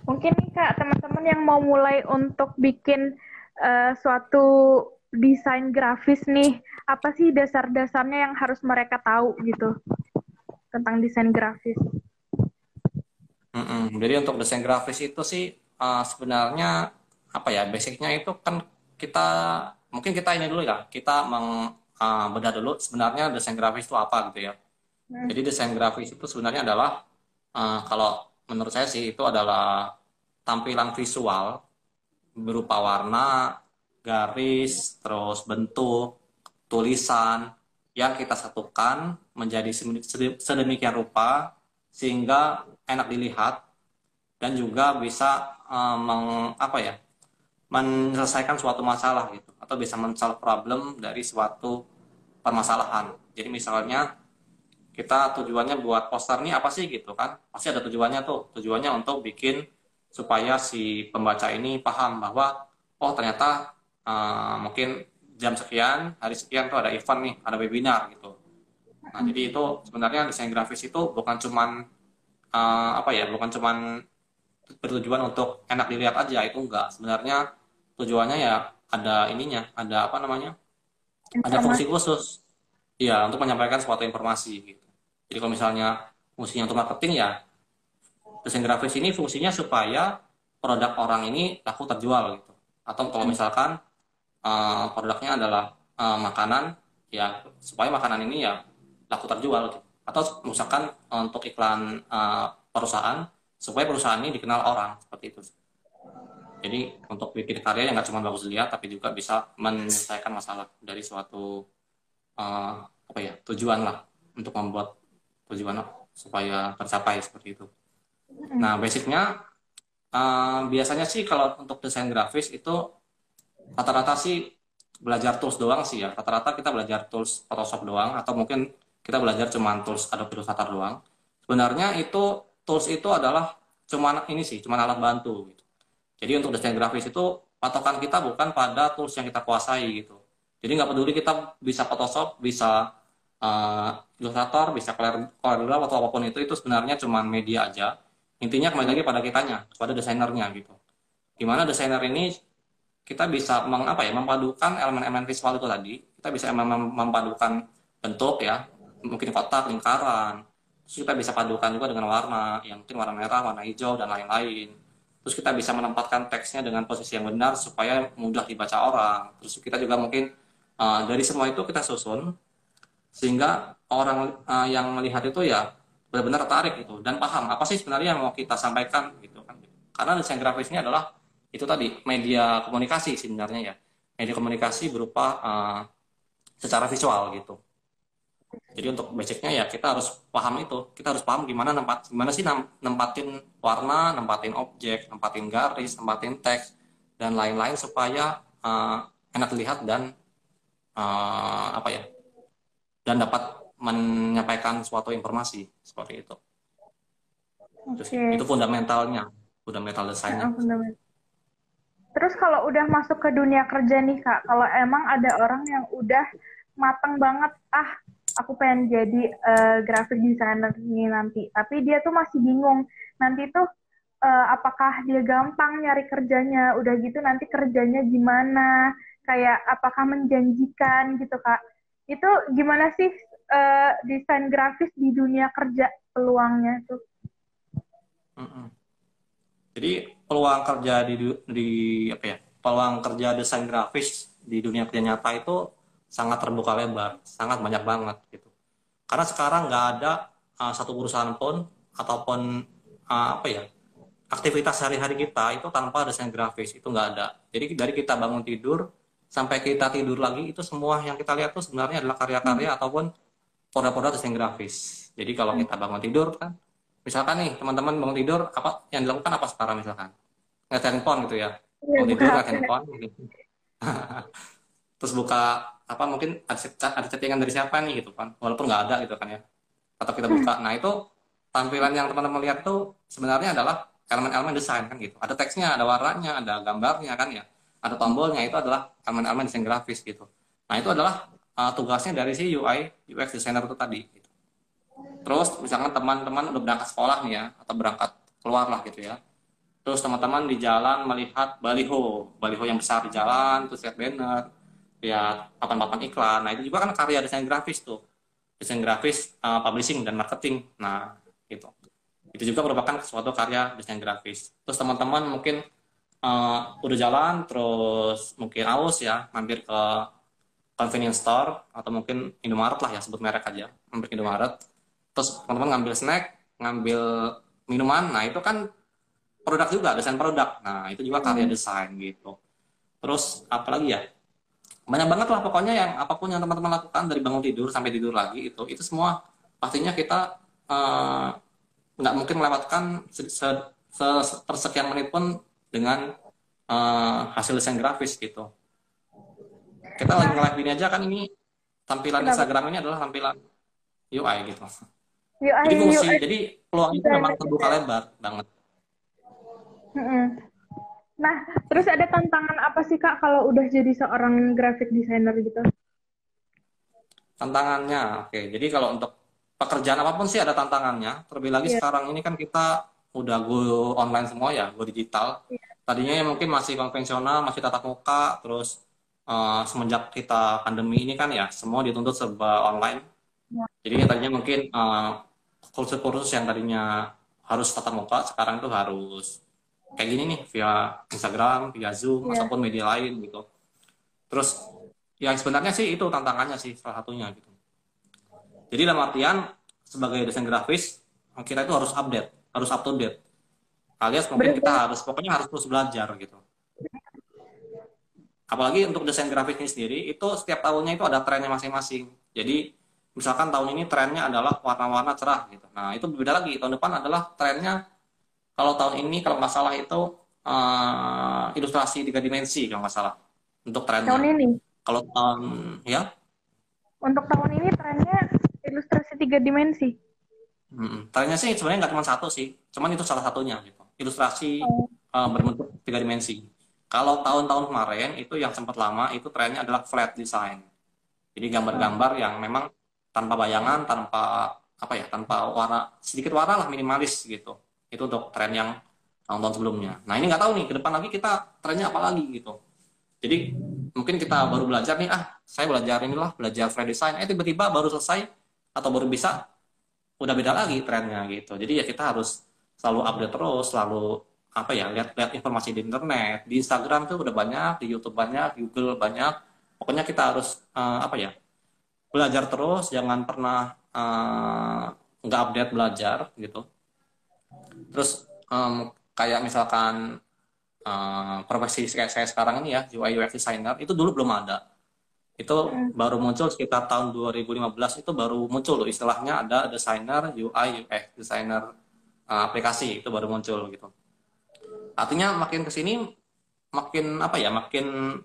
Mungkin nih kak teman-teman yang mau mulai untuk bikin uh, suatu desain grafis nih, apa sih dasar-dasarnya yang harus mereka tahu gitu tentang desain grafis? Mm -mm. Jadi untuk desain grafis itu sih uh, sebenarnya apa ya basicnya itu kan kita mungkin kita ini dulu ya kita meng uh, bedah dulu sebenarnya desain grafis itu apa gitu ya. Hmm. Jadi desain grafis itu sebenarnya adalah uh, kalau menurut saya sih itu adalah tampilan visual berupa warna, garis, terus bentuk, tulisan yang kita satukan menjadi sedemikian rupa sehingga enak dilihat dan juga bisa uh, meng, apa ya menyelesaikan suatu masalah gitu atau bisa men-solve problem dari suatu permasalahan. Jadi misalnya kita tujuannya buat poster nih apa sih gitu kan? Pasti ada tujuannya tuh. Tujuannya untuk bikin supaya si pembaca ini paham bahwa oh ternyata uh, mungkin jam sekian hari sekian tuh ada event nih ada webinar gitu. Nah jadi itu sebenarnya desain grafis itu bukan cuman uh, apa ya bukan cuman bertujuan untuk enak dilihat aja itu enggak sebenarnya tujuannya ya ada ininya ada apa namanya ada fungsi khusus ya untuk menyampaikan suatu informasi gitu jadi kalau misalnya fungsinya untuk marketing ya desain grafis ini fungsinya supaya produk orang ini laku terjual gitu. Atau kalau hmm. misalkan uh, produknya adalah uh, makanan ya supaya makanan ini ya laku terjual gitu. Atau misalkan uh, untuk iklan uh, perusahaan supaya perusahaan ini dikenal orang seperti itu. Jadi untuk bikin karya yang nggak cuma bagus dilihat tapi juga bisa menyelesaikan masalah dari suatu uh, apa ya tujuan lah untuk membuat tujuan supaya tercapai seperti itu. Nah, basicnya uh, biasanya sih kalau untuk desain grafis itu rata-rata sih belajar tools doang sih ya. Rata-rata kita belajar tools Photoshop doang atau mungkin kita belajar cuma tools Adobe Illustrator doang. Sebenarnya itu tools itu adalah cuma ini sih, cuma alat bantu gitu. Jadi untuk desain grafis itu patokan kita bukan pada tools yang kita kuasai gitu. Jadi nggak peduli kita bisa Photoshop, bisa uh, ilustrator, bisa CorelDRAW atau apa pun itu, itu sebenarnya cuma media aja. Intinya kembali lagi pada kitanya, pada desainernya gitu. Gimana desainer ini kita bisa meng, apa ya, memadukan elemen-elemen visual itu tadi, kita bisa mem memadukan bentuk ya, mungkin kotak, lingkaran, terus kita bisa padukan juga dengan warna, yang mungkin warna merah, warna hijau, dan lain-lain. Terus kita bisa menempatkan teksnya dengan posisi yang benar supaya mudah dibaca orang. Terus kita juga mungkin uh, dari semua itu kita susun sehingga orang uh, yang melihat itu ya benar-benar tertarik gitu dan paham apa sih sebenarnya yang mau kita sampaikan gitu kan karena desain grafis ini adalah itu tadi media komunikasi sebenarnya ya media komunikasi berupa uh, secara visual gitu jadi untuk basicnya ya kita harus paham itu kita harus paham gimana nempat gimana sih nempatin warna nempatin objek nempatin garis nempatin teks dan lain-lain supaya uh, enak dilihat dan uh, apa ya dan dapat menyampaikan suatu informasi seperti itu. Okay. Itu fundamentalnya, fundamental desainnya. Terus kalau udah masuk ke dunia kerja nih kak, kalau emang ada orang yang udah mateng banget, ah aku pengen jadi uh, graphic designer ini nanti, tapi dia tuh masih bingung. Nanti tuh uh, apakah dia gampang nyari kerjanya, udah gitu nanti kerjanya gimana, kayak apakah menjanjikan gitu kak? Itu gimana sih uh, desain grafis di dunia kerja peluangnya tuh? Jadi peluang kerja di di apa ya? Peluang kerja desain grafis di dunia kerja nyata itu sangat terbuka lebar, sangat banyak banget gitu. Karena sekarang nggak ada uh, satu perusahaan pun ataupun uh, apa ya aktivitas sehari-hari kita itu tanpa desain grafis itu nggak ada. Jadi dari kita bangun tidur sampai kita tidur lagi itu semua yang kita lihat tuh sebenarnya adalah karya-karya hmm. ataupun produk-produk desain grafis. Jadi kalau hmm. kita bangun tidur kan, misalkan nih teman-teman bangun tidur apa yang dilakukan apa sekarang misalkan nggak handphone gitu ya, iya, bangun tidur nggak handphone. Gitu. Terus buka apa mungkin ada, ada chattingan dari siapa nih gitu kan, walaupun nggak ada gitu kan ya. Atau kita buka. Nah itu tampilan yang teman-teman lihat tuh sebenarnya adalah elemen-elemen desain kan gitu. Ada teksnya, ada warnanya, ada gambarnya kan ya. Ada tombolnya itu adalah elemen-elemen desain grafis gitu. Nah itu adalah uh, tugasnya dari si UI UX designer itu tadi. Gitu. Terus misalkan teman-teman udah berangkat sekolah nih ya atau berangkat keluar lah gitu ya. Terus teman-teman di jalan melihat baliho, baliho yang besar di jalan, terus lihat banner, lihat papan-papan iklan. Nah itu juga kan karya desain grafis tuh, desain grafis, uh, publishing dan marketing. Nah gitu. Itu juga merupakan suatu karya desain grafis. Terus teman-teman mungkin uh, udah jalan terus mungkin aus ya mampir ke convenience store atau mungkin Indomaret lah ya sebut merek aja. Mampir ke Indomaret. Terus teman-teman ngambil snack ngambil minuman. Nah itu kan produk juga desain produk. Nah itu juga karya hmm. desain gitu. Terus apalagi ya banyak banget lah pokoknya yang apa pun yang teman-teman lakukan dari bangun tidur sampai tidur lagi itu itu semua pastinya kita uh, nggak mungkin melewatkan se, se, se, persekian menit pun dengan uh, hasil desain grafis gitu. Kita lagi nge-live ini aja kan ini tampilan Kenapa? Instagram ini adalah tampilan UI gitu. UI, jadi fungsi, UI. jadi peluang itu memang terbuka lebar banget. Nah, terus ada tantangan apa sih kak kalau udah jadi seorang graphic designer gitu? Tantangannya, oke. Jadi kalau untuk pekerjaan apa pun sih ada tantangannya. Terlebih lagi yeah. sekarang ini kan kita udah go online semua ya, go digital. Yeah. Tadinya ya mungkin masih konvensional, masih tatap muka, terus uh, semenjak kita pandemi ini kan ya semua dituntut serba online. Yeah. Jadi tadinya mungkin uh, kursus-kursus yang tadinya harus tatap muka, sekarang itu harus kayak gini nih via Instagram, via Zoom yeah. ataupun media lain gitu. Terus yang sebenarnya sih itu tantangannya sih salah satunya gitu. Jadi dalam artian sebagai desain grafis kita itu harus update, harus up to date. Alias mungkin kita harus pokoknya harus terus belajar gitu. Apalagi untuk desain grafis ini sendiri itu setiap tahunnya itu ada trennya masing-masing. Jadi misalkan tahun ini trennya adalah warna-warna cerah gitu. Nah itu berbeda lagi tahun depan adalah trennya kalau tahun ini kalau nggak salah itu uh, ilustrasi tiga dimensi kalau nggak salah untuk trennya. Tahun ini. Kalau tahun ya. Untuk tahun ini trennya ilustrasi tiga dimensi? Hmm, tanya sih sebenarnya nggak cuma satu sih, cuman itu salah satunya gitu. Ilustrasi oh. uh, berbentuk tiga dimensi. Kalau tahun-tahun kemarin itu yang sempat lama itu trennya adalah flat design. Jadi gambar-gambar yang memang tanpa bayangan, tanpa apa ya, tanpa warna sedikit warna lah minimalis gitu. Itu untuk tren yang tahun-tahun sebelumnya. Nah ini nggak tahu nih ke depan lagi kita trennya apa lagi gitu. Jadi mungkin kita baru belajar nih ah saya belajar inilah belajar flat design, eh tiba-tiba baru selesai atau baru bisa udah beda lagi trennya gitu. Jadi ya kita harus selalu update terus selalu apa ya lihat-lihat informasi di internet. Di Instagram tuh udah banyak di YouTube banyak Google banyak. Pokoknya kita harus uh, apa ya belajar terus jangan pernah uh, nggak update belajar gitu terus um, kayak misalkan uh, profesi kayak saya sekarang ini ya UI UX designer itu dulu belum ada. Itu hmm. baru muncul sekitar tahun 2015 itu baru muncul loh. Istilahnya ada desainer UI UX desainer uh, aplikasi itu baru muncul gitu. Artinya makin ke sini makin apa ya makin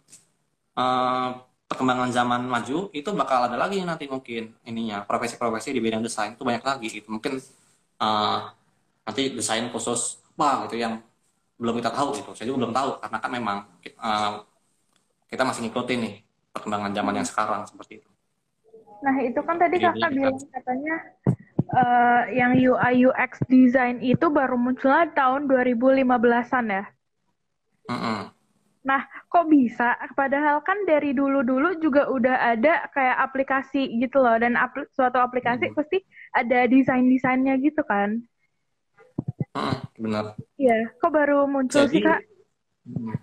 uh, perkembangan zaman maju itu bakal ada lagi nanti mungkin ininya profesi-profesi di bidang desain itu banyak lagi gitu. Mungkin uh, nanti desain khusus apa gitu yang belum kita tahu gitu saya juga belum tahu karena kan memang uh, kita masih ngikutin nih perkembangan zaman yang sekarang seperti itu. Nah itu kan tadi Jadi, kakak bilang katanya uh, yang UI UX design itu baru munculnya tahun 2015-an ya? Mm -hmm. Nah, kok bisa? Padahal kan dari dulu-dulu juga udah ada kayak aplikasi gitu loh, dan apl suatu aplikasi hmm. pasti ada desain-desainnya gitu kan? Hmm, benar. Iya, kok baru muncul Jadi, sih kak? Hmm.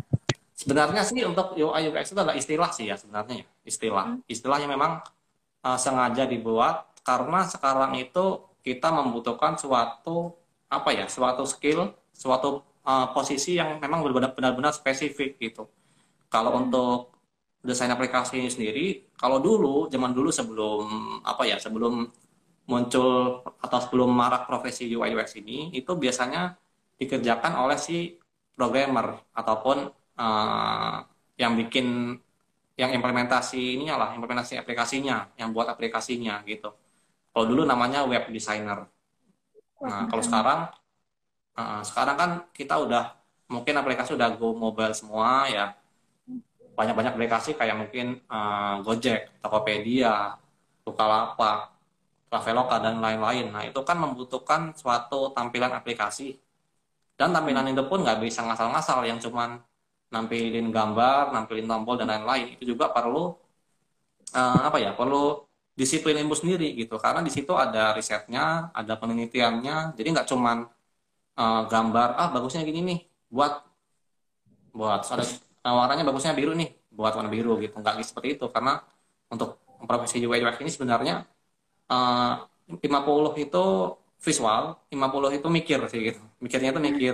Sebenarnya sih untuk UI UX itu adalah istilah sih ya sebenarnya, ya. istilah. Hmm. Istilahnya memang uh, sengaja dibuat karena sekarang itu kita membutuhkan suatu apa ya, suatu skill, suatu uh, posisi yang memang benar-benar spesifik gitu. Kalau hmm. untuk desain aplikasi sendiri, kalau dulu zaman dulu sebelum apa ya, sebelum muncul atau sebelum marak profesi UI UX ini, itu biasanya dikerjakan oleh si programmer ataupun uh, yang bikin yang implementasi ininya lah, implementasi aplikasinya, yang buat aplikasinya gitu. Kalau dulu namanya web designer. Nah, kalau sekarang Uh, sekarang kan kita udah mungkin aplikasi udah go mobile semua ya. Banyak-banyak aplikasi kayak mungkin uh, Gojek, Tokopedia, Bukalapak, Traveloka dan lain-lain. Nah itu kan membutuhkan suatu tampilan aplikasi. Dan tampilan itu pun nggak bisa ngasal-ngasal yang cuman nampilin gambar, nampilin tombol dan lain-lain. Itu juga perlu uh, apa ya? Perlu disiplin ilmu sendiri gitu. Karena di situ ada risetnya, ada penelitiannya. Jadi nggak cuman uh, gambar ah bagusnya gini nih buat buat ada uh, warnanya bagusnya biru nih buat warna biru gitu nggak seperti itu karena untuk profesi UI UX ini sebenarnya uh, 50 itu visual 50 itu mikir sih gitu mikirnya itu mikir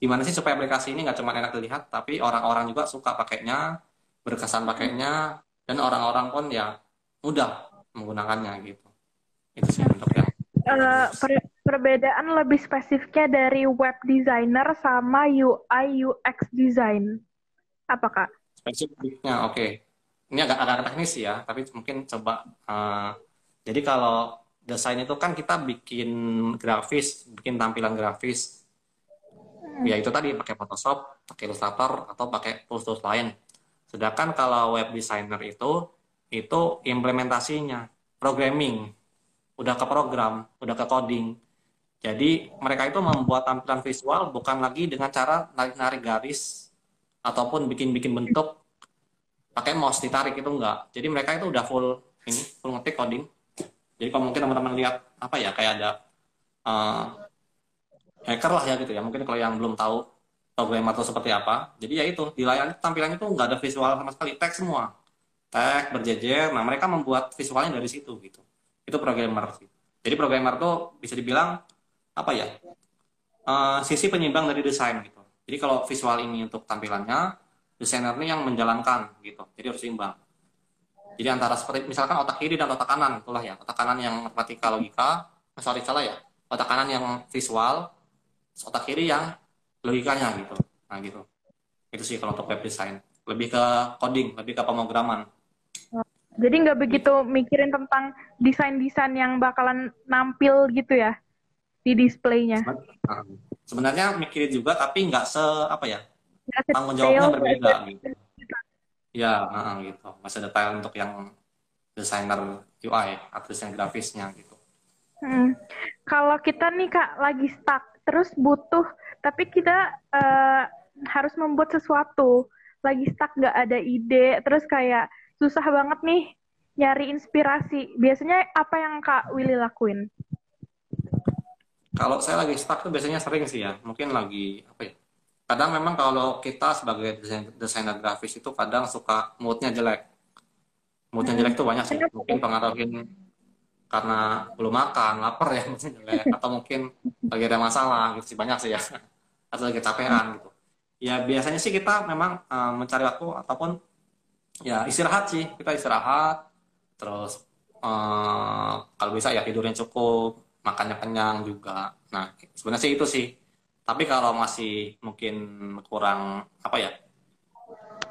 gimana sih supaya aplikasi ini nggak cuma enak dilihat tapi orang-orang juga suka pakainya berkesan pakainya dan orang-orang pun ya mudah menggunakannya gitu itu sih untuk yang uh, perbedaan lebih spesifiknya dari web designer sama UI UX design? Apa kak? Spesifiknya, oke. Okay. Ini agak agak teknis ya, tapi mungkin coba. Uh, jadi kalau desain itu kan kita bikin grafis, bikin tampilan grafis. Hmm. Ya itu tadi pakai Photoshop, pakai Illustrator atau pakai tools-tools lain. Sedangkan kalau web designer itu itu implementasinya, programming, udah ke program, udah ke coding. Jadi mereka itu membuat tampilan visual bukan lagi dengan cara narik-narik garis ataupun bikin-bikin bentuk pakai mouse ditarik itu enggak. Jadi mereka itu udah full ini full ngetik coding. Jadi kalau mungkin teman-teman lihat apa ya kayak ada uh, hacker lah ya gitu ya. Mungkin kalau yang belum tahu programmer atau seperti apa. Jadi ya itu di layar tampilannya itu enggak ada visual sama sekali, teks semua. Teks berjejer. Nah mereka membuat visualnya dari situ gitu. Itu programmer sih. Jadi programmer tuh bisa dibilang apa ya uh, sisi penyimbang dari desain gitu. Jadi kalau visual ini untuk tampilannya, desainer ini yang menjalankan gitu. Jadi harus seimbang. Jadi antara seperti misalkan otak kiri dan otak kanan itulah ya. Otak kanan yang matematika logika, eh, sorry salah ya. Otak kanan yang visual, otak kiri yang logikanya gitu. Nah gitu. Itu sih kalau untuk web design. Lebih ke coding, lebih ke pemrograman. Jadi nggak begitu mikirin tentang desain-desain yang bakalan nampil gitu ya? di displaynya. Sebenarnya mikirin juga tapi nggak se apa ya tanggung jawabnya berbeda gitu. Ya, uh, gitu. Masih detail untuk yang desainer UI atau desain grafisnya gitu. Hmm. Kalau kita nih kak lagi stuck terus butuh tapi kita uh, harus membuat sesuatu lagi stuck nggak ada ide terus kayak susah banget nih nyari inspirasi biasanya apa yang kak Willy lakuin? Kalau saya lagi stuck tuh biasanya sering sih ya, mungkin lagi apa ya? Kadang memang kalau kita sebagai desainer, desainer grafis itu kadang suka moodnya jelek. Moodnya jelek tuh banyak sih, mungkin pengaruhin karena belum makan, lapar ya mungkin jelek, atau mungkin lagi ada masalah gitu sih banyak sih ya, atau lagi capean gitu. Ya biasanya sih kita memang uh, mencari waktu ataupun ya istirahat sih, kita istirahat, terus uh, kalau bisa ya tidurnya cukup, makannya kenyang juga. Nah, sebenarnya sih itu sih. Tapi kalau masih mungkin kurang apa ya?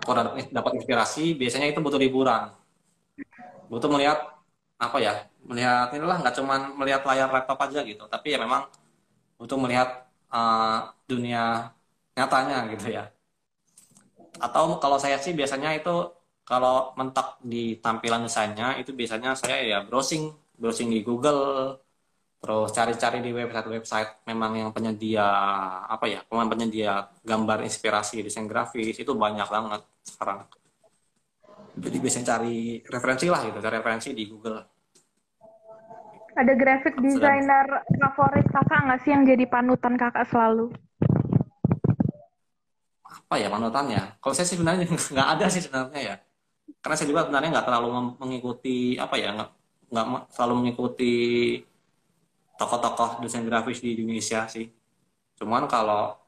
Kurang dapat inspirasi, biasanya itu butuh liburan. Butuh melihat apa ya? Melihat inilah nggak cuma melihat layar laptop aja gitu, tapi ya memang butuh melihat uh, dunia nyatanya gitu ya. Atau kalau saya sih biasanya itu kalau mentok di tampilan desainnya itu biasanya saya ya browsing browsing di Google terus cari-cari di website-website memang yang penyedia apa ya memang penyedia gambar inspirasi desain grafis itu banyak banget sekarang. Jadi biasanya cari referensi lah gitu cari referensi di Google ada graphic designer favorit kakak nggak sih yang jadi panutan kakak selalu? Apa ya panutannya? Kalau saya sih sebenarnya nggak ada sih sebenarnya ya. Karena saya juga sebenarnya nggak terlalu mengikuti apa ya nggak nggak selalu mengikuti tokoh-tokoh desain grafis di Indonesia sih. Cuman kalau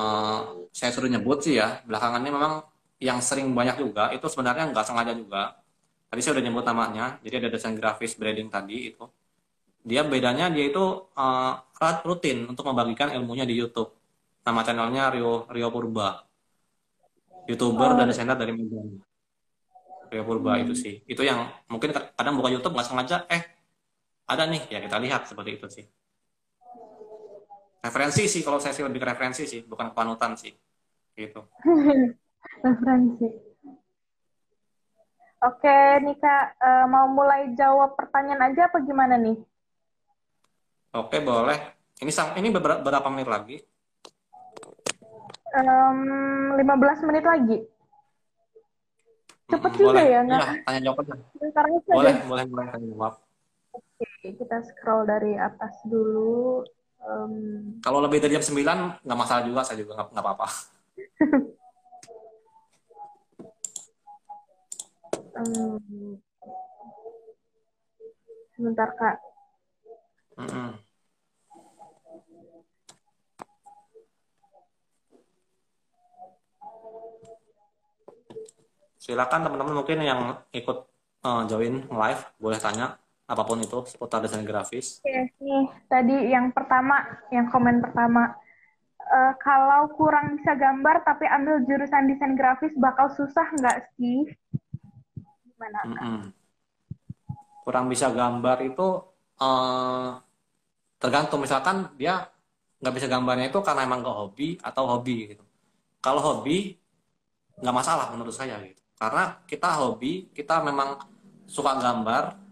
uh, saya suruh nyebut sih ya, belakangan ini memang yang sering banyak juga, itu sebenarnya nggak sengaja juga. Tadi saya udah nyebut namanya, jadi ada desain grafis branding tadi itu. Dia bedanya dia itu uh, rutin untuk membagikan ilmunya di YouTube. Nama channelnya Rio Rio Purba. YouTuber oh. dan desainer dari Medan. Rio Purba hmm. itu sih. Itu yang mungkin kadang buka YouTube nggak sengaja, eh ada nih ya kita lihat seperti itu sih. Referensi sih kalau saya sih lebih ke referensi sih bukan panutan sih gitu. Referensi. Oke Nika uh, mau mulai jawab pertanyaan aja apa gimana nih? Oke boleh. Ini ini beberapa, berapa menit lagi? Um, 15 menit lagi. Cepet hmm, juga boleh. ya nggak ya, tanya jawab aja. Boleh boleh boleh tanya jawab Oke, kita scroll dari atas dulu. Um... Kalau lebih dari jam 9, nggak masalah juga, saya juga nggak apa-apa. um... Sebentar, Kak. Mm -hmm. Silakan teman-teman mungkin yang ikut uh, join live, boleh tanya apa pun itu seputar desain grafis? Oke, nih tadi yang pertama, yang komen pertama, uh, kalau kurang bisa gambar tapi ambil jurusan desain grafis bakal susah nggak sih? Gimana? Mm -mm. Kurang bisa gambar itu uh, tergantung misalkan dia nggak bisa gambarnya itu karena emang nggak hobi atau hobi gitu. Kalau hobi nggak masalah menurut saya gitu. Karena kita hobi, kita memang suka gambar,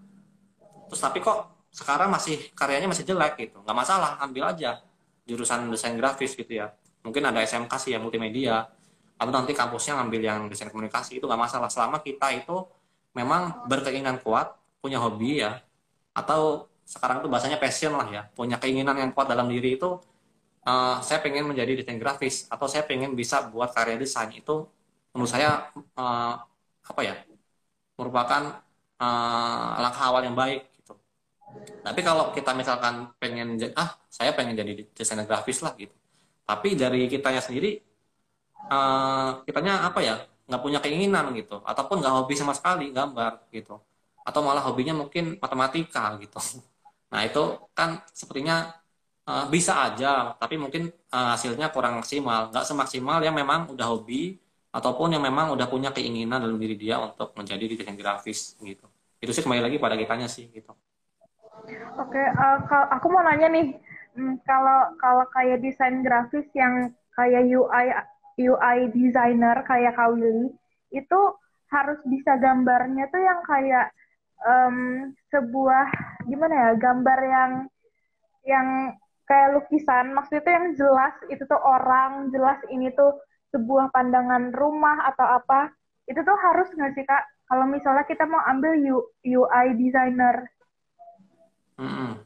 terus tapi kok sekarang masih karyanya masih jelek gitu. Nggak masalah ambil aja jurusan desain grafis gitu ya. Mungkin ada SMK sih ya multimedia. Atau nanti kampusnya ngambil yang desain komunikasi itu nggak masalah. Selama kita itu memang berkeinginan kuat punya hobi ya. Atau sekarang itu bahasanya passion lah ya. Punya keinginan yang kuat dalam diri itu uh, saya pengen menjadi desain grafis. Atau saya pengen bisa buat karya desain itu menurut saya uh, apa ya merupakan uh, langkah awal yang baik tapi kalau kita misalkan pengen ah saya pengen jadi desainer grafis lah gitu. Tapi dari kitanya sendiri uh, kitanya apa ya nggak punya keinginan gitu. Ataupun nggak hobi sama sekali gambar gitu. Atau malah hobinya mungkin matematika gitu. Nah itu kan sepertinya uh, bisa aja tapi mungkin uh, hasilnya kurang maksimal. Nggak semaksimal yang memang udah hobi ataupun yang memang udah punya keinginan dalam diri dia untuk menjadi desainer grafis gitu. Itu sih kembali lagi pada kitanya sih gitu Oke, uh, aku mau nanya nih, hmm, kalau kalau kayak desain grafis yang kayak UI UI designer kayak Kak Willy, itu harus bisa gambarnya tuh yang kayak um, sebuah gimana ya, gambar yang yang kayak lukisan, maksudnya itu yang jelas itu tuh orang, jelas ini tuh sebuah pandangan rumah atau apa, itu tuh harus nggak sih kak? Kalau misalnya kita mau ambil UI designer Hmm.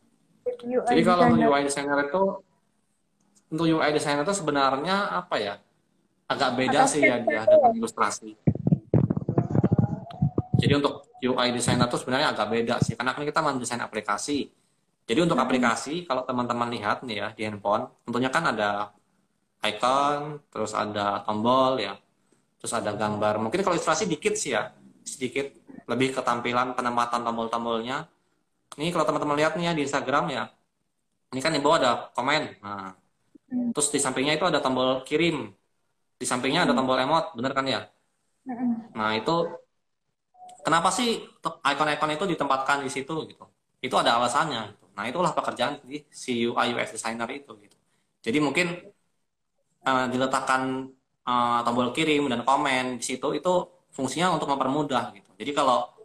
Jadi kalau untuk UI designer itu untuk UI designer itu sebenarnya apa ya? Agak beda Atau sih ya dia dengan ilustrasi. Jadi untuk UI designer itu sebenarnya agak beda sih karena kan kita mendesain aplikasi. Jadi untuk hmm. aplikasi kalau teman-teman lihat nih ya di handphone, tentunya kan ada icon, terus ada tombol ya, terus ada gambar. Mungkin kalau ilustrasi dikit sih ya, sedikit lebih ketampilan penempatan tombol-tombolnya ini kalau teman-teman lihat nih ya di Instagram ya, ini kan di bawah ada komen. Nah, hmm. terus di sampingnya itu ada tombol kirim. Di sampingnya ada hmm. tombol emot, bener kan ya? Hmm. Nah, itu kenapa sih icon-icon itu ditempatkan di situ gitu? Itu ada alasannya. Gitu. Nah, itulah pekerjaan di si UI UX designer itu gitu. Jadi mungkin uh, diletakkan uh, tombol kirim dan komen di situ itu fungsinya untuk mempermudah gitu. Jadi kalau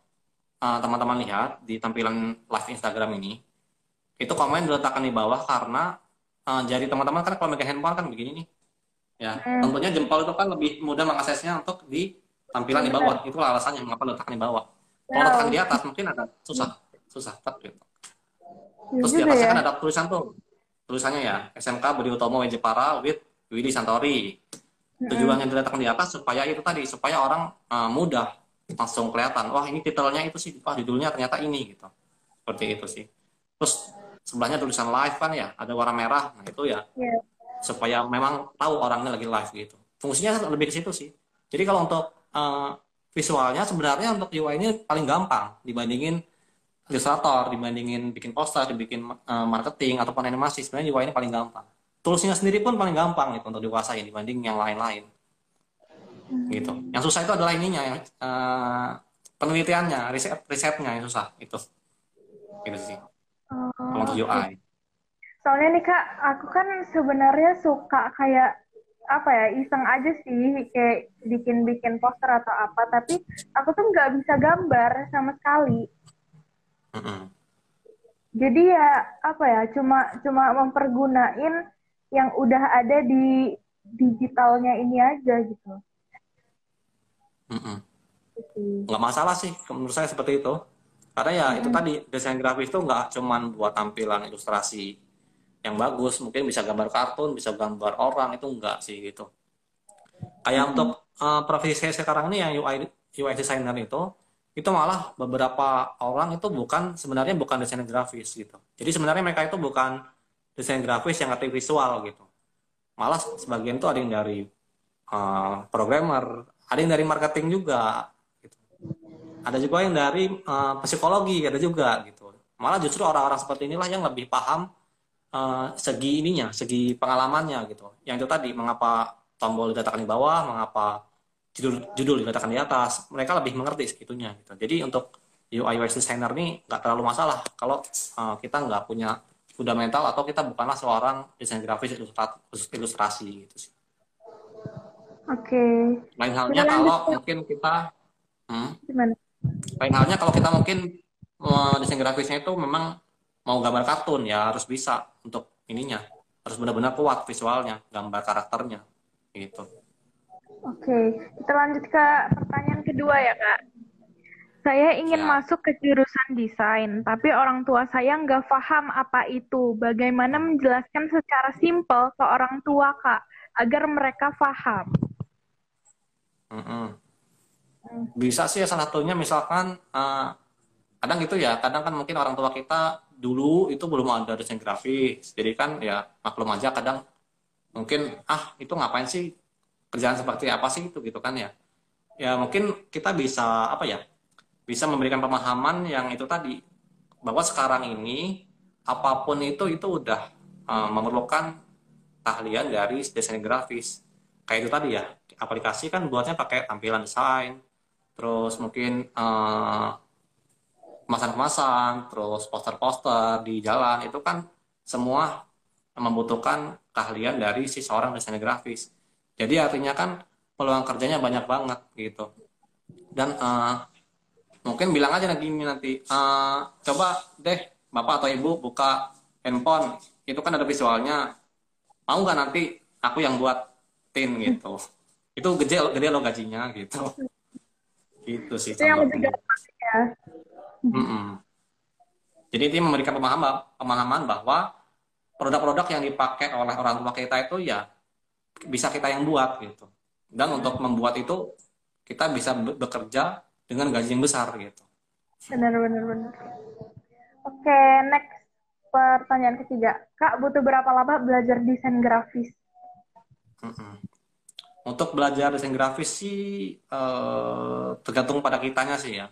teman eh, teman-teman lihat di tampilan live Instagram ini, itu komen diletakkan di bawah karena uh, jari teman-teman kan kalau megang handphone kan begini nih. Ya hmm. tentunya jempol itu kan lebih mudah mengaksesnya untuk di tampilan di bawah. itu alasannya mengapa letakkan di bawah. Kalau ya. letakkan di atas mungkin agak susah susah gitu. Ya terus di atasnya ya. kan ada tulisan tuh tulisannya ya SMK Budi Utomo WJ Para with Widi Santori. Tujuannya diletakkan di atas supaya itu tadi supaya orang uh, mudah langsung kelihatan wah ini titelnya itu sih wah judulnya ternyata ini gitu. Seperti itu sih. Terus sebelahnya tulisan live kan ya ada warna merah nah itu ya yeah. supaya memang tahu orangnya lagi live gitu. Fungsinya lebih ke situ sih. Jadi kalau untuk uh, visualnya sebenarnya untuk UI ini paling gampang dibandingin ilustrator dibandingin bikin poster dibikin uh, marketing ataupun animasi sebenarnya UI ini paling gampang. Toolsnya sendiri pun paling gampang gitu untuk dikuasai dibanding yang lain-lain gitu. Yang susah itu adalah ininya uh, penelitiannya riset risetnya yang susah itu. Gitu sih. Oh, kalau untuk UI soalnya nih kak aku kan sebenarnya suka kayak apa ya iseng aja sih kayak bikin-bikin poster atau apa tapi aku tuh nggak bisa gambar sama sekali. Mm -hmm. jadi ya apa ya cuma cuma mempergunain yang udah ada di digitalnya ini aja gitu. Mm-mm. Nggak masalah sih menurut saya seperti itu. Karena ya mm. itu tadi desain grafis itu nggak cuman buat tampilan ilustrasi yang bagus, mungkin bisa gambar kartun, bisa gambar orang itu enggak sih gitu. Kayak mm. untuk uh, profesi saya sekarang ini yang UI UI designer itu itu malah beberapa orang itu bukan sebenarnya bukan desain grafis gitu. Jadi sebenarnya mereka itu bukan desain grafis yang ngerti visual gitu malah sebagian tuh ada yang dari uh, programmer ada yang dari marketing juga gitu. ada juga yang dari uh, psikologi ada juga gitu malah justru orang-orang seperti inilah yang lebih paham uh, segi ininya segi pengalamannya gitu yang itu tadi mengapa tombol diletakkan di bawah mengapa judul judul diletakkan di atas mereka lebih mengerti segitunya gitu jadi untuk UI UX designer ini nggak terlalu masalah kalau uh, kita nggak punya fundamental atau kita bukanlah seorang desain grafis ilustrasi gitu sih. Oke. Okay. Lain halnya kalau mungkin kita hmm, Gimana? Lain halnya kalau kita mungkin uh, desain grafisnya itu memang mau gambar kartun ya harus bisa untuk ininya. Harus benar-benar kuat visualnya, gambar karakternya gitu. Oke, okay. kita lanjut ke pertanyaan kedua ya, Kak. Saya ingin ya. masuk ke jurusan desain, tapi orang tua saya nggak paham apa itu. Bagaimana menjelaskan secara simpel ke orang tua, Kak, agar mereka paham? Mm -mm. Bisa sih salah satunya misalkan, uh, kadang gitu ya, kadang kan mungkin orang tua kita dulu itu belum ada desain grafis. Jadi kan ya maklum aja kadang mungkin, ah itu ngapain sih kerjaan seperti apa sih itu gitu kan ya. Ya mungkin kita bisa, apa ya, bisa memberikan pemahaman yang itu tadi bahwa sekarang ini apa pun itu itu udah uh, memerlukan keahlian dari desain grafis kayak itu tadi ya aplikasi kan buatnya pakai tampilan desain terus mungkin uh, kemasan-kemasan terus poster-poster di jalan itu kan semua membutuhkan keahlian dari si seorang desain grafis. Jadi artinya kan peluang kerjanya banyak banget gitu. Dan uh, mungkin bilang aja nanti nanti uh, coba deh bapak atau ibu buka handphone itu kan ada visualnya. Mau nggak nanti aku yang buat tin gitu itu gede gede lo gajinya gitu gitu sih itu yang lebih ya mm -mm. jadi ini memberikan pemahaman pemahaman bahwa produk-produk yang dipakai oleh orang tua kita itu ya bisa kita yang buat gitu dan untuk membuat itu kita bisa bekerja dengan gaji yang besar gitu. Benar benar benar. Oke, next pertanyaan ketiga. Kak, butuh berapa lama belajar desain grafis? Untuk belajar desain grafis sih eh, tergantung pada kitanya sih ya.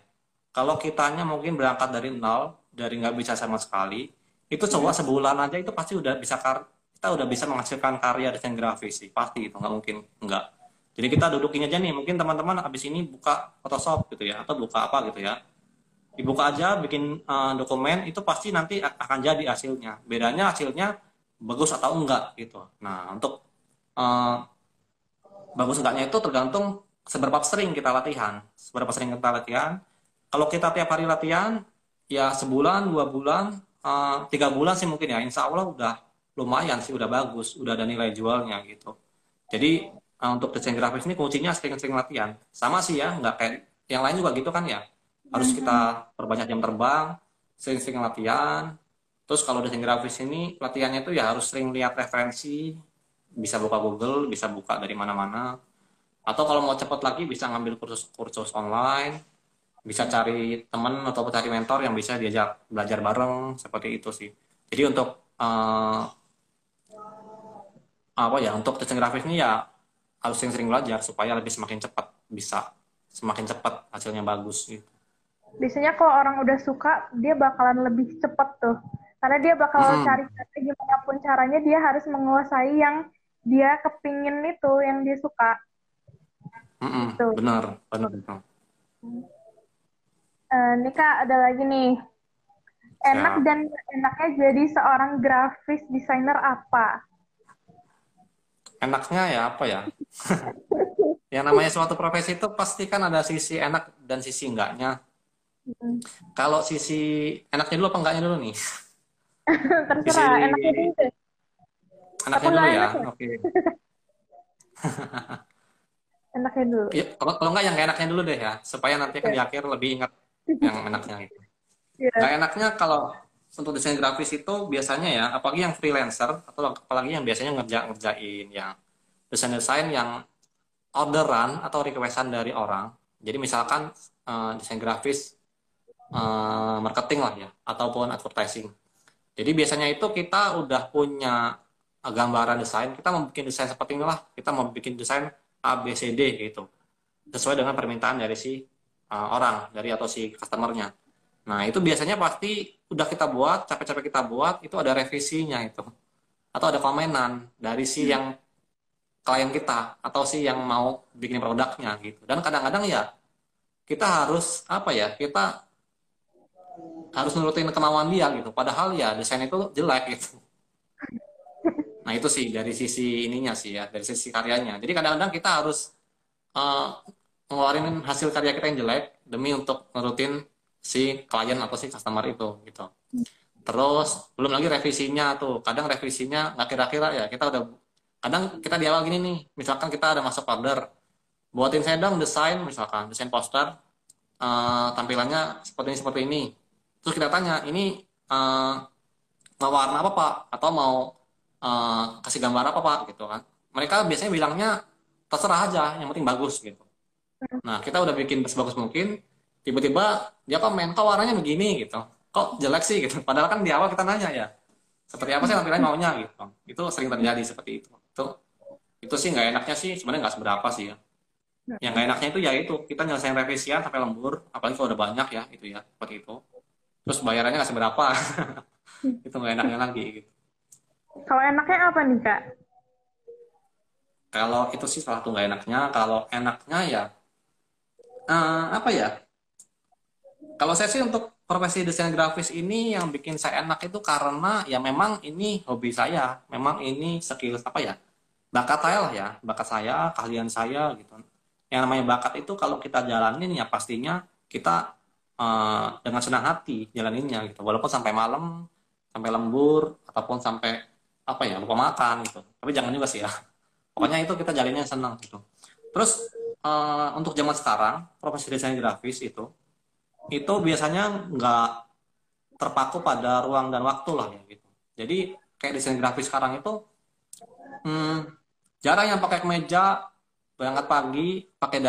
Kalau kitanya mungkin berangkat dari nol, dari nggak bisa sama sekali, itu coba sebulan aja itu pasti udah bisa kar kita udah bisa menghasilkan karya desain grafis sih, pasti itu nggak mungkin nggak jadi kita dudukin aja nih, mungkin teman-teman habis ini buka Photoshop gitu ya, atau buka apa gitu ya. Dibuka aja, bikin uh, dokumen, itu pasti nanti akan jadi hasilnya. Bedanya hasilnya bagus atau enggak gitu. Nah, untuk uh, bagus enggaknya itu tergantung seberapa sering kita latihan. Seberapa sering kita latihan. Kalau kita tiap hari latihan, ya sebulan, dua bulan, eh, tiga bulan sih mungkin ya. Insya Allah udah lumayan sih udah bagus udah ada nilai jualnya gitu. Jadi eh, untuk desain grafis ini kuncinya sering-sering latihan. Sama sih ya nggak kayak yang lain juga gitu kan ya. Harus kita perbanyak jam terbang sering-sering latihan. Terus kalau desain grafis ini latihannya tuh ya harus sering lihat referensi bisa buka Google bisa buka dari mana-mana atau kalau mau cepet lagi bisa ngambil kursus-kursus online bisa cari teman atau cari mentor yang bisa diajak belajar bareng seperti itu sih jadi untuk eh, apa ya untuk desain grafis ini ya harus sering-sering belajar supaya lebih semakin cepat bisa semakin cepat hasilnya bagus gitu. Biasanya kalau orang udah suka, dia bakalan lebih cepet tuh. Karena dia bakal Mm-mm. cari gimana pun caranya, dia harus menguasai yang dia kepingin itu, yang dia suka. Mm-mm, Tuh. benar benar benar. Ini Kak, ada lagi nih. Enak Siap. dan enaknya jadi seorang grafis designer apa? enaknya ya apa ya yang namanya suatu profesi itu pasti kan ada sisi enak dan sisi enggaknya kalau sisi enaknya dulu apa enggaknya dulu nih Terserah, Sisi- enaknya dulu enaknya Aku dulu ya ya? oke Enaknya dulu. Ya, kalau kalau enggak yang enaknya dulu deh ya supaya nanti kan di akhir lebih ingat yang enaknya itu Iya. nggak enaknya kalau untuk desain grafis itu biasanya ya apalagi yang freelancer atau apalagi yang biasanya ngerja ngerjain yang desain-desain yang orderan atau requestan dari orang jadi misalkan eh, desain grafis eh, marketing lah ya ataupun advertising jadi biasanya itu kita udah punya gambaran desain kita mau bikin desain seperti inilah kita mau bikin desain A B C D gitu sesuai dengan permintaan dari si uh, orang dari atau si customernya. Nah itu biasanya pasti udah kita buat capek-capek kita buat itu ada revisinya itu atau ada komenan dari si yang klien kita atau si yang mau bikin produknya gitu. Dan kadang-kadang ya kita harus apa ya kita harus nurutin kemauan dia gitu. Padahal ya desain itu jelek gitu. Nah itu sih dari sisi ininya sih ya dari sisi karyanya. Jadi kadang-kadang kita harus eh, ngeluarin hasil karya kita yang jelek demi untuk nurutin si klien atau si customer itu gitu. Terus belum lagi revisinya tuh. Kadang revisinya nggak kira-kira ya kita udah kadang kita di awal gini nih, misalkan kita ada masuk order, buatin saya dong desain misalkan desain poster eh, tampilannya seperti ini seperti ini. Terus kita tanya ini eh, mau warna apa pak atau mau eh, kasih gambar apa pak gitu kan. Mereka biasanya bilangnya terserah aja, yang penting bagus gitu. Nah, kita udah bikin sebagus mungkin, tiba-tiba dia komen, kok warnanya begini gitu. Kok jelek sih gitu. Padahal kan di awal kita nanya ya, seperti apa sih tampilannya maunya gitu. Itu sering terjadi seperti itu. Itu itu sih nggak enaknya sih, sebenarnya nggak seberapa sih ya. Yang nggak enaknya itu ya itu, kita nyelesain revisian sampai lembur, apalagi kalau udah banyak ya, itu ya, seperti itu. Terus bayarannya nggak seberapa. itu nggak enaknya lagi gitu. Kalau enaknya apa nih, Kak? Kalau itu sih salah satu nggak enaknya. Kalau enaknya ya eh, apa ya? Kalau saya sih untuk profesi desain grafis ini yang bikin saya enak itu karena ya memang ini hobi saya, memang ini skill apa ya? Bakat saya lah ya, bakat saya, keahlian saya gitu. Yang namanya bakat itu kalau kita jalanin ya pastinya kita eh, dengan senang hati jalaninnya gitu. Walaupun sampai malam, sampai lembur ataupun sampai apa ya lupa makan gitu. Tapi jangan juga sih ya. Pokoknya itu kita jalannya senang gitu. Terus eh, untuk zaman sekarang profesi desain grafis itu itu biasanya nggak terpaku pada ruang dan waktu lah ya gitu. Jadi kayak desain grafis sekarang itu hmm, jarang yang pakai kemeja berangkat pagi pakai